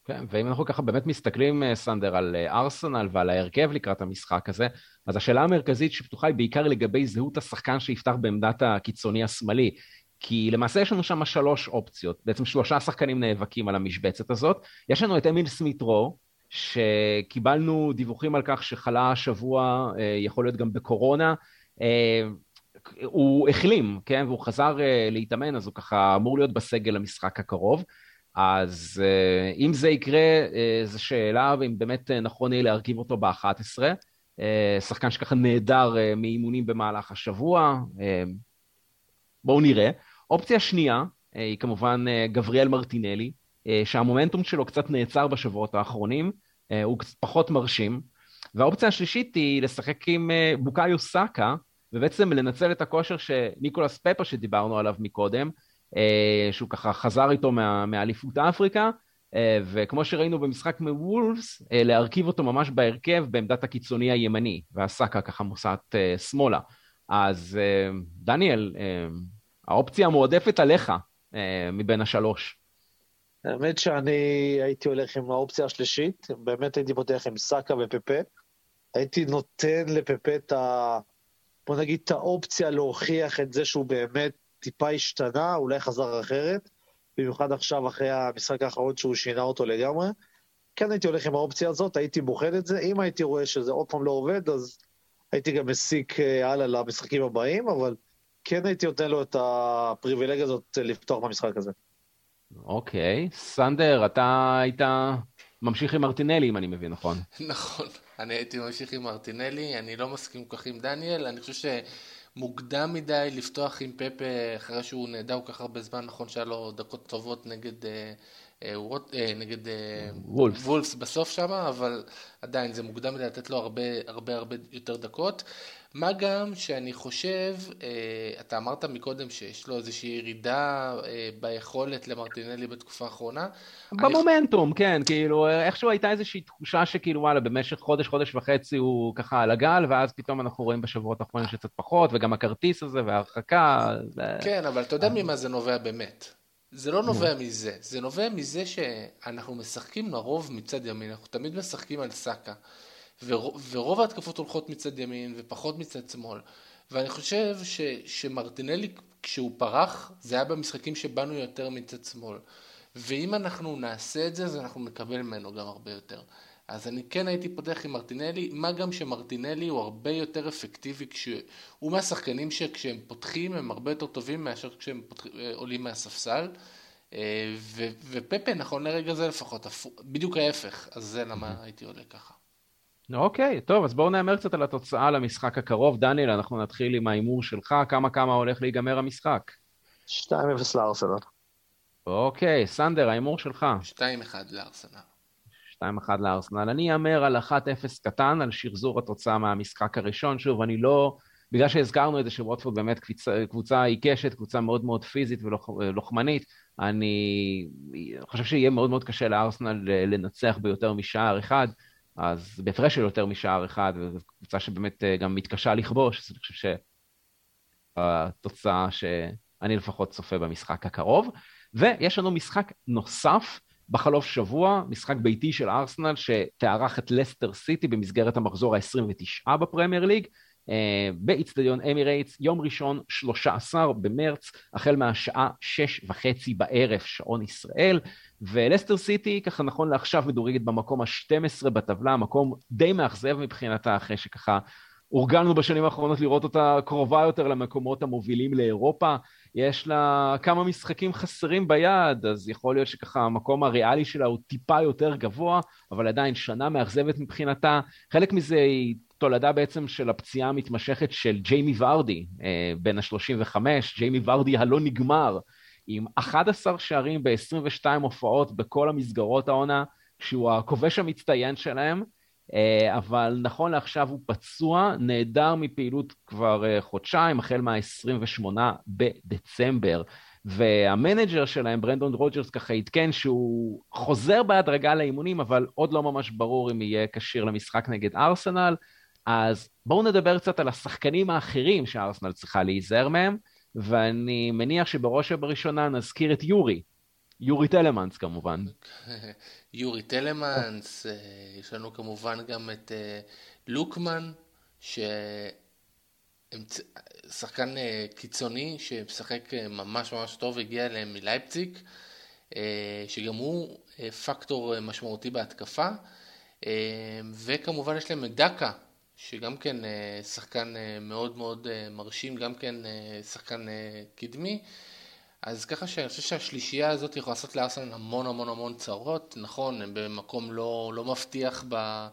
כן, ואם אנחנו ככה באמת מסתכלים, אה, סנדר, על אה, ארסנל ועל ההרכב לקראת המשחק הזה, אז השאלה המרכזית שפתוחה היא בעיקר לגבי זהות השחקן שיפתח בעמדת הקיצוני השמאלי. כי למעשה יש לנו שם שלוש אופציות, בעצם שלושה שחקנים נאבקים על המשבצת הזאת. יש לנו את אמיל סמית רו, שקיבלנו דיווחים על כך שחלה השבוע, אה, יכול להיות גם בקורונה. הוא החלים, כן, והוא חזר להתאמן, אז הוא ככה אמור להיות בסגל למשחק הקרוב. אז uh, אם זה יקרה, uh, זו שאלה, ואם באמת uh, נכון יהיה להרכיב אותו ב-11. Uh, שחקן שככה נהדר uh, מאימונים במהלך השבוע. בואו נראה. אופציה שנייה היא כמובן גבריאל מרטינלי, שהמומנטום שלו קצת נעצר בשבועות האחרונים, הוא קצת פחות מרשים. והאופציה השלישית היא לשחק עם בוקאיו סאקה, ובעצם לנצל את הכושר שניקולס פפה שדיברנו עליו מקודם, אה, שהוא ככה חזר איתו מאליפות אפריקה, אה, וכמו שראינו במשחק מוולפס, אה, להרכיב אותו ממש בהרכב בעמדת הקיצוני הימני, והסאקה ככה מוסעת שמאלה. אז דניאל, האופציה המועדפת עליך מבין השלוש.
האמת שאני הייתי הולך עם האופציה השלישית, באמת הייתי פותח עם סאקה ופפה. הייתי נותן לפפה את בוא נגיד, את האופציה להוכיח את זה שהוא באמת טיפה השתנה, אולי חזר אחרת, במיוחד עכשיו אחרי המשחק האחרון שהוא שינה אותו לגמרי. כן הייתי הולך עם האופציה הזאת, הייתי בוחן את זה. אם הייתי רואה שזה עוד פעם לא עובד, אז הייתי גם מסיק אה, הלאה למשחקים הבאים, אבל כן הייתי נותן לו את הפריבילגיה הזאת לפתוח במשחק הזה.
אוקיי. סנדר, אתה היית ממשיך עם מרטינלי, אם אני מבין נכון.
נכון. אני הייתי ממשיך עם מרטינלי, אני לא מסכים כל כך עם דניאל, אני חושב שמוקדם מדי לפתוח עם פפה אחרי שהוא נהדר כל כך הרבה זמן, נכון שהיה לו דקות טובות נגד, אה, אה, אה, נגד וולפס. וולפס בסוף שם, אבל עדיין זה מוקדם מדי לתת לו הרבה הרבה הרבה יותר דקות. מה גם שאני חושב, אה, אתה אמרת מקודם שיש לו איזושהי ירידה אה, ביכולת למרטינלי בתקופה האחרונה.
במומנטום, אני... כן, כאילו איכשהו הייתה איזושהי תחושה שכאילו וואלה במשך חודש, חודש וחצי הוא ככה על הגל, ואז פתאום אנחנו רואים בשבועות האחרונים שקצת פחות, וגם הכרטיס הזה וההרחקה.
כן, אבל אתה יודע ממה זה נובע באמת. זה לא נובע מזה, זה נובע מזה שאנחנו משחקים לרוב מצד ימין, אנחנו תמיד משחקים על סאקה. ורוב ההתקפות הולכות מצד ימין ופחות מצד שמאל. ואני חושב ש, שמרטינלי כשהוא פרח זה היה במשחקים שבאנו יותר מצד שמאל. ואם אנחנו נעשה את זה אז אנחנו נקבל ממנו גם הרבה יותר. אז אני כן הייתי פותח עם מרטינלי, מה גם שמרטינלי הוא הרבה יותר אפקטיבי, כשהוא מהשחקנים שכשהם פותחים הם הרבה יותר טובים מאשר כשהם פותח, אה, עולים מהספסל. אה, ו, ופפה נכון לרגע זה לפחות, בדיוק ההפך, אז זה למה הייתי עולה ככה.
אוקיי, טוב, אז בואו נאמר קצת על התוצאה למשחק הקרוב. דניאל, אנחנו נתחיל עם ההימור שלך, כמה כמה הולך להיגמר המשחק?
2-0 לארסנל.
אוקיי, סנדר, ההימור שלך.
2-1 לארסנל.
2-1 לארסנל. אני אאמר על 1-0 קטן, על שחזור התוצאה מהמשחק הראשון. שוב, אני לא... בגלל שהזכרנו את זה שווטפורד באמת קבוצה, קבוצה עיקשת, קבוצה מאוד מאוד פיזית ולוחמנית, אני חושב שיהיה מאוד מאוד קשה לארסנל לנצח ביותר משער אחד. אז בהפרש של יותר משער אחד, וזו קבוצה שבאמת אה, גם מתקשה לכבוש, אז אני חושב שהתוצאה שאני לפחות צופה במשחק הקרוב. ויש לנו משחק נוסף בחלוף שבוע, משחק ביתי של ארסנל שתארח את לסטר סיטי במסגרת המחזור ה-29 בפרמייר ליג. אה, באיצטדיון אמירייטס, יום ראשון, 13 במרץ, החל מהשעה שש וחצי בערב, שעון ישראל, ולסטר סיטי, ככה נכון לעכשיו, מדורגת במקום ה-12 בטבלה, מקום די מאכזב מבחינתה, אחרי שככה הורגלנו בשנים האחרונות לראות אותה קרובה יותר למקומות המובילים לאירופה. יש לה כמה משחקים חסרים ביד, אז יכול להיות שככה המקום הריאלי שלה הוא טיפה יותר גבוה, אבל עדיין שנה מאכזבת מבחינתה. חלק מזה היא תולדה בעצם של הפציעה המתמשכת של ג'יימי ורדי, אה, בן ה-35, ג'יימי ורדי הלא נגמר, עם 11 שערים ב-22 הופעות בכל המסגרות העונה, שהוא הכובש המצטיין שלהם, אבל נכון לעכשיו הוא פצוע, נעדר מפעילות כבר אה, חודשיים, החל מה-28 בדצמבר. והמנג'ר שלהם, ברנדון רוג'רס, ככה עדכן שהוא חוזר בהדרגה לאימונים, אבל עוד לא ממש ברור אם יהיה כשיר למשחק נגד ארסנל. אז בואו נדבר קצת על השחקנים האחרים שארסנל צריכה להיזהר מהם, ואני מניח שבראש ובראשונה נזכיר את יורי. יורי טלמנס כמובן.
יורי טלמנס, אה, יש לנו כמובן גם את אה, לוקמן, שחקן אה, קיצוני שמשחק ממש ממש טוב, הגיע אליהם מלייפציג, שגם הוא פקטור משמעותי בהתקפה. וכמובן יש להם את דקה, שגם כן שחקן מאוד מאוד מרשים, גם כן שחקן קדמי. אז ככה שאני חושב שהשלישייה הזאת יכולה לעשות לארסנל המון המון המון צרות. נכון, הם במקום לא, לא מבטיח ב,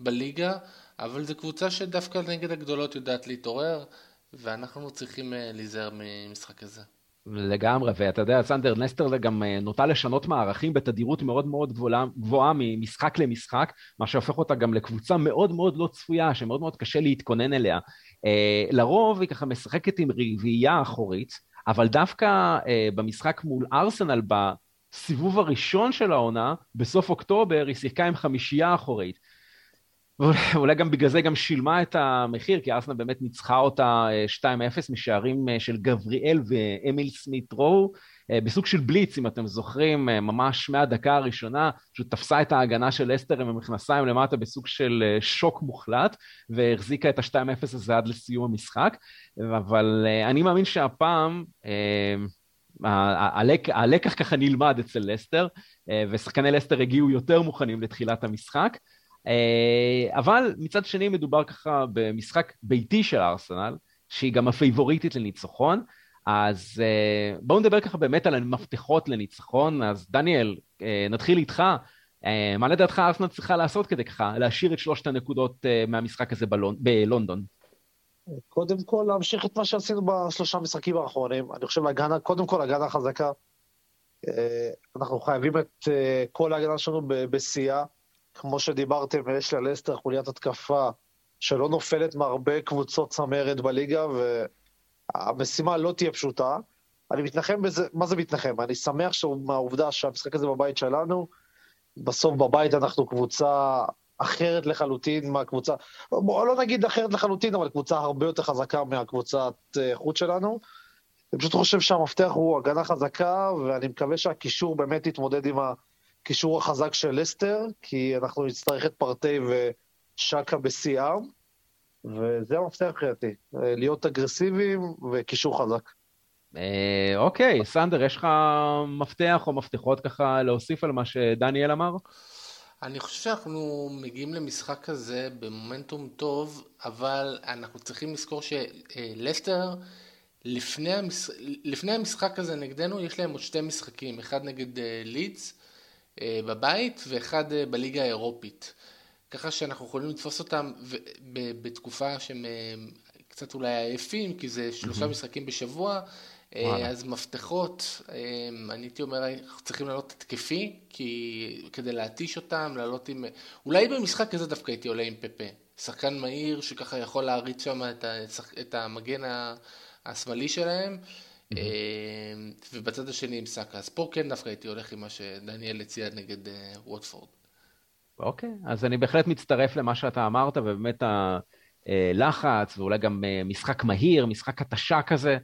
בליגה, אבל זו קבוצה שדווקא נגד הגדולות יודעת להתעורר, ואנחנו צריכים להיזהר ממשחק הזה.
לגמרי, ואתה יודע, סנדר נסטר גם אה, נוטה לשנות מערכים בתדירות מאוד מאוד גבוהה, גבוהה ממשחק למשחק, מה שהופך אותה גם לקבוצה מאוד מאוד לא צפויה, שמאוד מאוד קשה להתכונן אליה. אה, לרוב היא ככה משחקת עם רביעייה אחורית, אבל דווקא אה, במשחק מול ארסנל בסיבוב הראשון של העונה, בסוף אוקטובר, היא שיחקה עם חמישייה אחורית. ואולי גם בגלל זה גם שילמה את המחיר, כי ארסנל באמת ניצחה אותה 2-0 אה, משערים אה, של גבריאל ואמיל סמית רו. בסוג של בליץ, אם אתם זוכרים, ממש מהדקה הראשונה, פשוט תפסה את ההגנה של אסטר עם המכנסיים למטה בסוג של שוק מוחלט, והחזיקה את ה-2-0 הזה עד לסיום המשחק. אבל אני מאמין שהפעם, הלק, הלקח ככה נלמד אצל לסטר, ושחקני לסטר הגיעו יותר מוכנים לתחילת המשחק. אבל מצד שני מדובר ככה במשחק ביתי של ארסנל, שהיא גם הפייבוריטית לניצחון. אז uh, בואו נדבר ככה באמת על המפתחות לניצחון. אז דניאל, uh, נתחיל איתך. Uh, מה לדעתך ארסנל צריכה לעשות כדי ככה להשאיר את שלושת הנקודות uh, מהמשחק הזה בלונ... בלונדון?
קודם כל להמשיך את מה שעשינו בשלושה משחקים האחרונים. אני חושב הגנה, קודם כל הגנה חזקה. Uh, אנחנו חייבים את uh, כל ההגנה שלנו בשיאה. כמו שדיברתם, יש ללסטר חוליית התקפה שלא נופלת מהרבה קבוצות צמרת בליגה, והמשימה לא תהיה פשוטה. אני מתנחם בזה, מה זה מתנחם? אני שמח מהעובדה שהמשחק הזה בבית שלנו, בסוף בבית אנחנו קבוצה אחרת לחלוטין מהקבוצה, בוא לא נגיד אחרת לחלוטין, אבל קבוצה הרבה יותר חזקה מהקבוצת אה, חוץ שלנו. אני פשוט חושב שהמפתח הוא הגנה חזקה, ואני מקווה שהקישור באמת יתמודד עם הקישור החזק של לסטר, כי אנחנו נצטרך את פרטי ושקה בשיאם. וזה המפתח מבחינתי, להיות אגרסיביים וקישור חזק.
אה, אוקיי, סנדר, יש לך מפתח או מפתחות ככה להוסיף על מה שדניאל אמר?
אני חושב שאנחנו מגיעים למשחק כזה במומנטום טוב, אבל אנחנו צריכים לזכור שלסטר, לפני, המש... לפני המשחק הזה נגדנו, יש להם עוד שתי משחקים, אחד נגד לידס אה, בבית ואחד אה, בליגה האירופית. ככה שאנחנו יכולים לתפוס אותם בתקופה שהם אה, קצת אולי עייפים, כי זה שלושה mm-hmm. משחקים בשבוע, אה, וואלה. אז מפתחות, אה, אני הייתי אומר, אנחנו צריכים לעלות התקפי, כי כדי להתיש אותם, לעלות עם... אולי במשחק הזה דווקא הייתי עולה עם פפה. שחקן מהיר שככה יכול להריץ שם את, את המגן השמאלי שלהם, mm-hmm. ובצד השני עם סאקה. אז פה כן דווקא הייתי הולך עם מה שדניאל הציע נגד ווטפורד.
אוקיי, אז אני בהחלט מצטרף למה שאתה אמרת, ובאמת הלחץ, ואולי גם אה, משחק מהיר, משחק התשה כזה,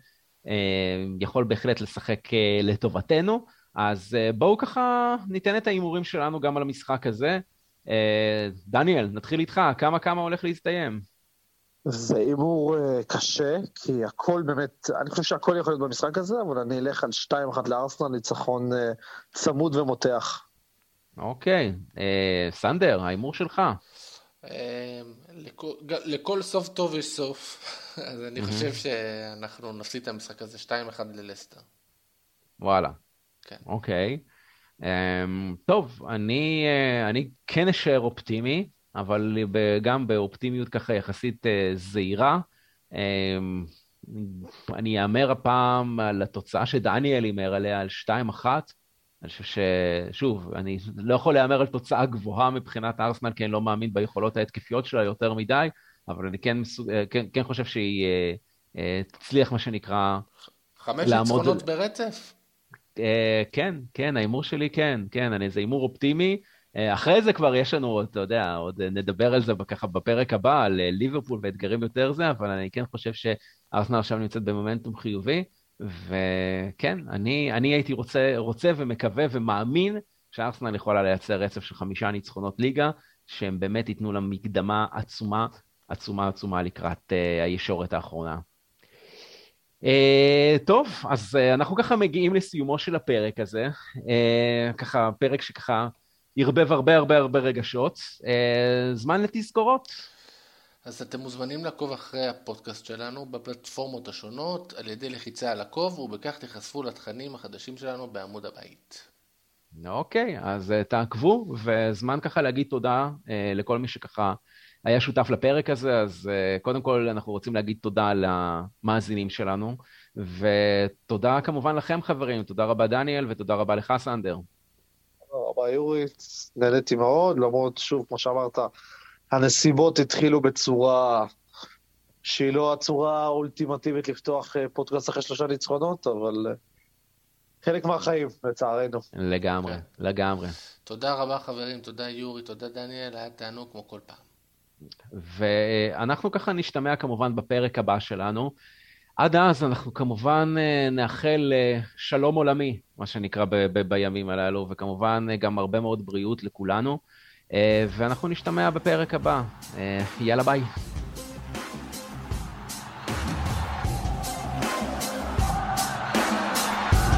אה, יכול בהחלט לשחק אה, לטובתנו. אז בואו ככה ניתן את ההימורים שלנו גם על המשחק הזה. דניאל, נתחיל איתך, כמה כמה הולך להסתיים?
זה הימור קשה, כי הכל באמת, אני חושב שהכל יכול להיות במשחק הזה, אבל אני אלך על 2-1 לארסנל, ניצחון צמוד ומותח.
אוקיי, אה, סנדר, ההימור שלך.
אה, לכל סוף טוב יש סוף, אז אני חושב שאנחנו נפסיד את המשחק הזה 2-1 ללסטר.
וואלה. כן. אוקיי. אה, טוב, אני, אני כן אשאר אופטימי, אבל גם באופטימיות ככה יחסית זהירה. אני אאמר הפעם על התוצאה שדניאל הימר עליה, על 2-1. אני חושב ששוב, אני לא יכול להמר על תוצאה גבוהה מבחינת ארסנל, כי אני לא מאמין ביכולות ההתקפיות שלה יותר מדי, אבל אני כן, כן, כן חושב שהיא אה, אה, תצליח, מה שנקרא,
חמש ניצחונות ברצף?
אה, כן, כן, ההימור שלי כן, כן, אני, זה הימור אופטימי. אחרי זה כבר יש לנו, אתה יודע, עוד נדבר על זה ככה בפרק הבא, על ליברפול ואתגרים יותר זה, אבל אני כן חושב שארסנל עכשיו נמצאת במומנטום חיובי. וכן, אני, אני הייתי רוצה, רוצה ומקווה ומאמין שארסנל יכולה לייצר רצף של חמישה ניצחונות ליגה, שהם באמת ייתנו לה מקדמה עצומה, עצומה עצומה לקראת uh, הישורת האחרונה. Uh, טוב, אז uh, אנחנו ככה מגיעים לסיומו של הפרק הזה, uh, ככה פרק שככה ערבב הרבה הרבה הרבה רגשות. Uh, זמן לתזכורות.
אז אתם מוזמנים לעקוב אחרי הפודקאסט שלנו בפלטפורמות השונות על ידי לחיצה על עקוב ובכך תיחשפו לתכנים החדשים שלנו בעמוד הבית.
אוקיי, אז uh, תעקבו וזמן ככה להגיד תודה uh, לכל מי שככה היה שותף לפרק הזה, אז uh, קודם כל אנחנו רוצים להגיד תודה למאזינים שלנו ותודה כמובן לכם חברים, תודה רבה דניאל ותודה רבה לך סנדר.
תודה רבה יורית, נהניתי מאוד, למרות שוב כמו שאמרת הנסיבות התחילו בצורה שהיא לא הצורה האולטימטיבית לפתוח אה, פודקאסט אחרי שלושה ניצחונות, אבל אה, חלק מהחיים, לצערנו.
לגמרי, כן. לגמרי.
תודה רבה חברים, תודה יורי, תודה דניאל, היה תענוג כמו כל פעם.
ואנחנו ככה נשתמע כמובן בפרק הבא שלנו. עד אז אנחנו כמובן נאחל שלום עולמי, מה שנקרא ב- ב- בימים הללו, וכמובן גם הרבה מאוד בריאות לכולנו, ואנחנו נשתמע בפרק הבא. יאללה ביי.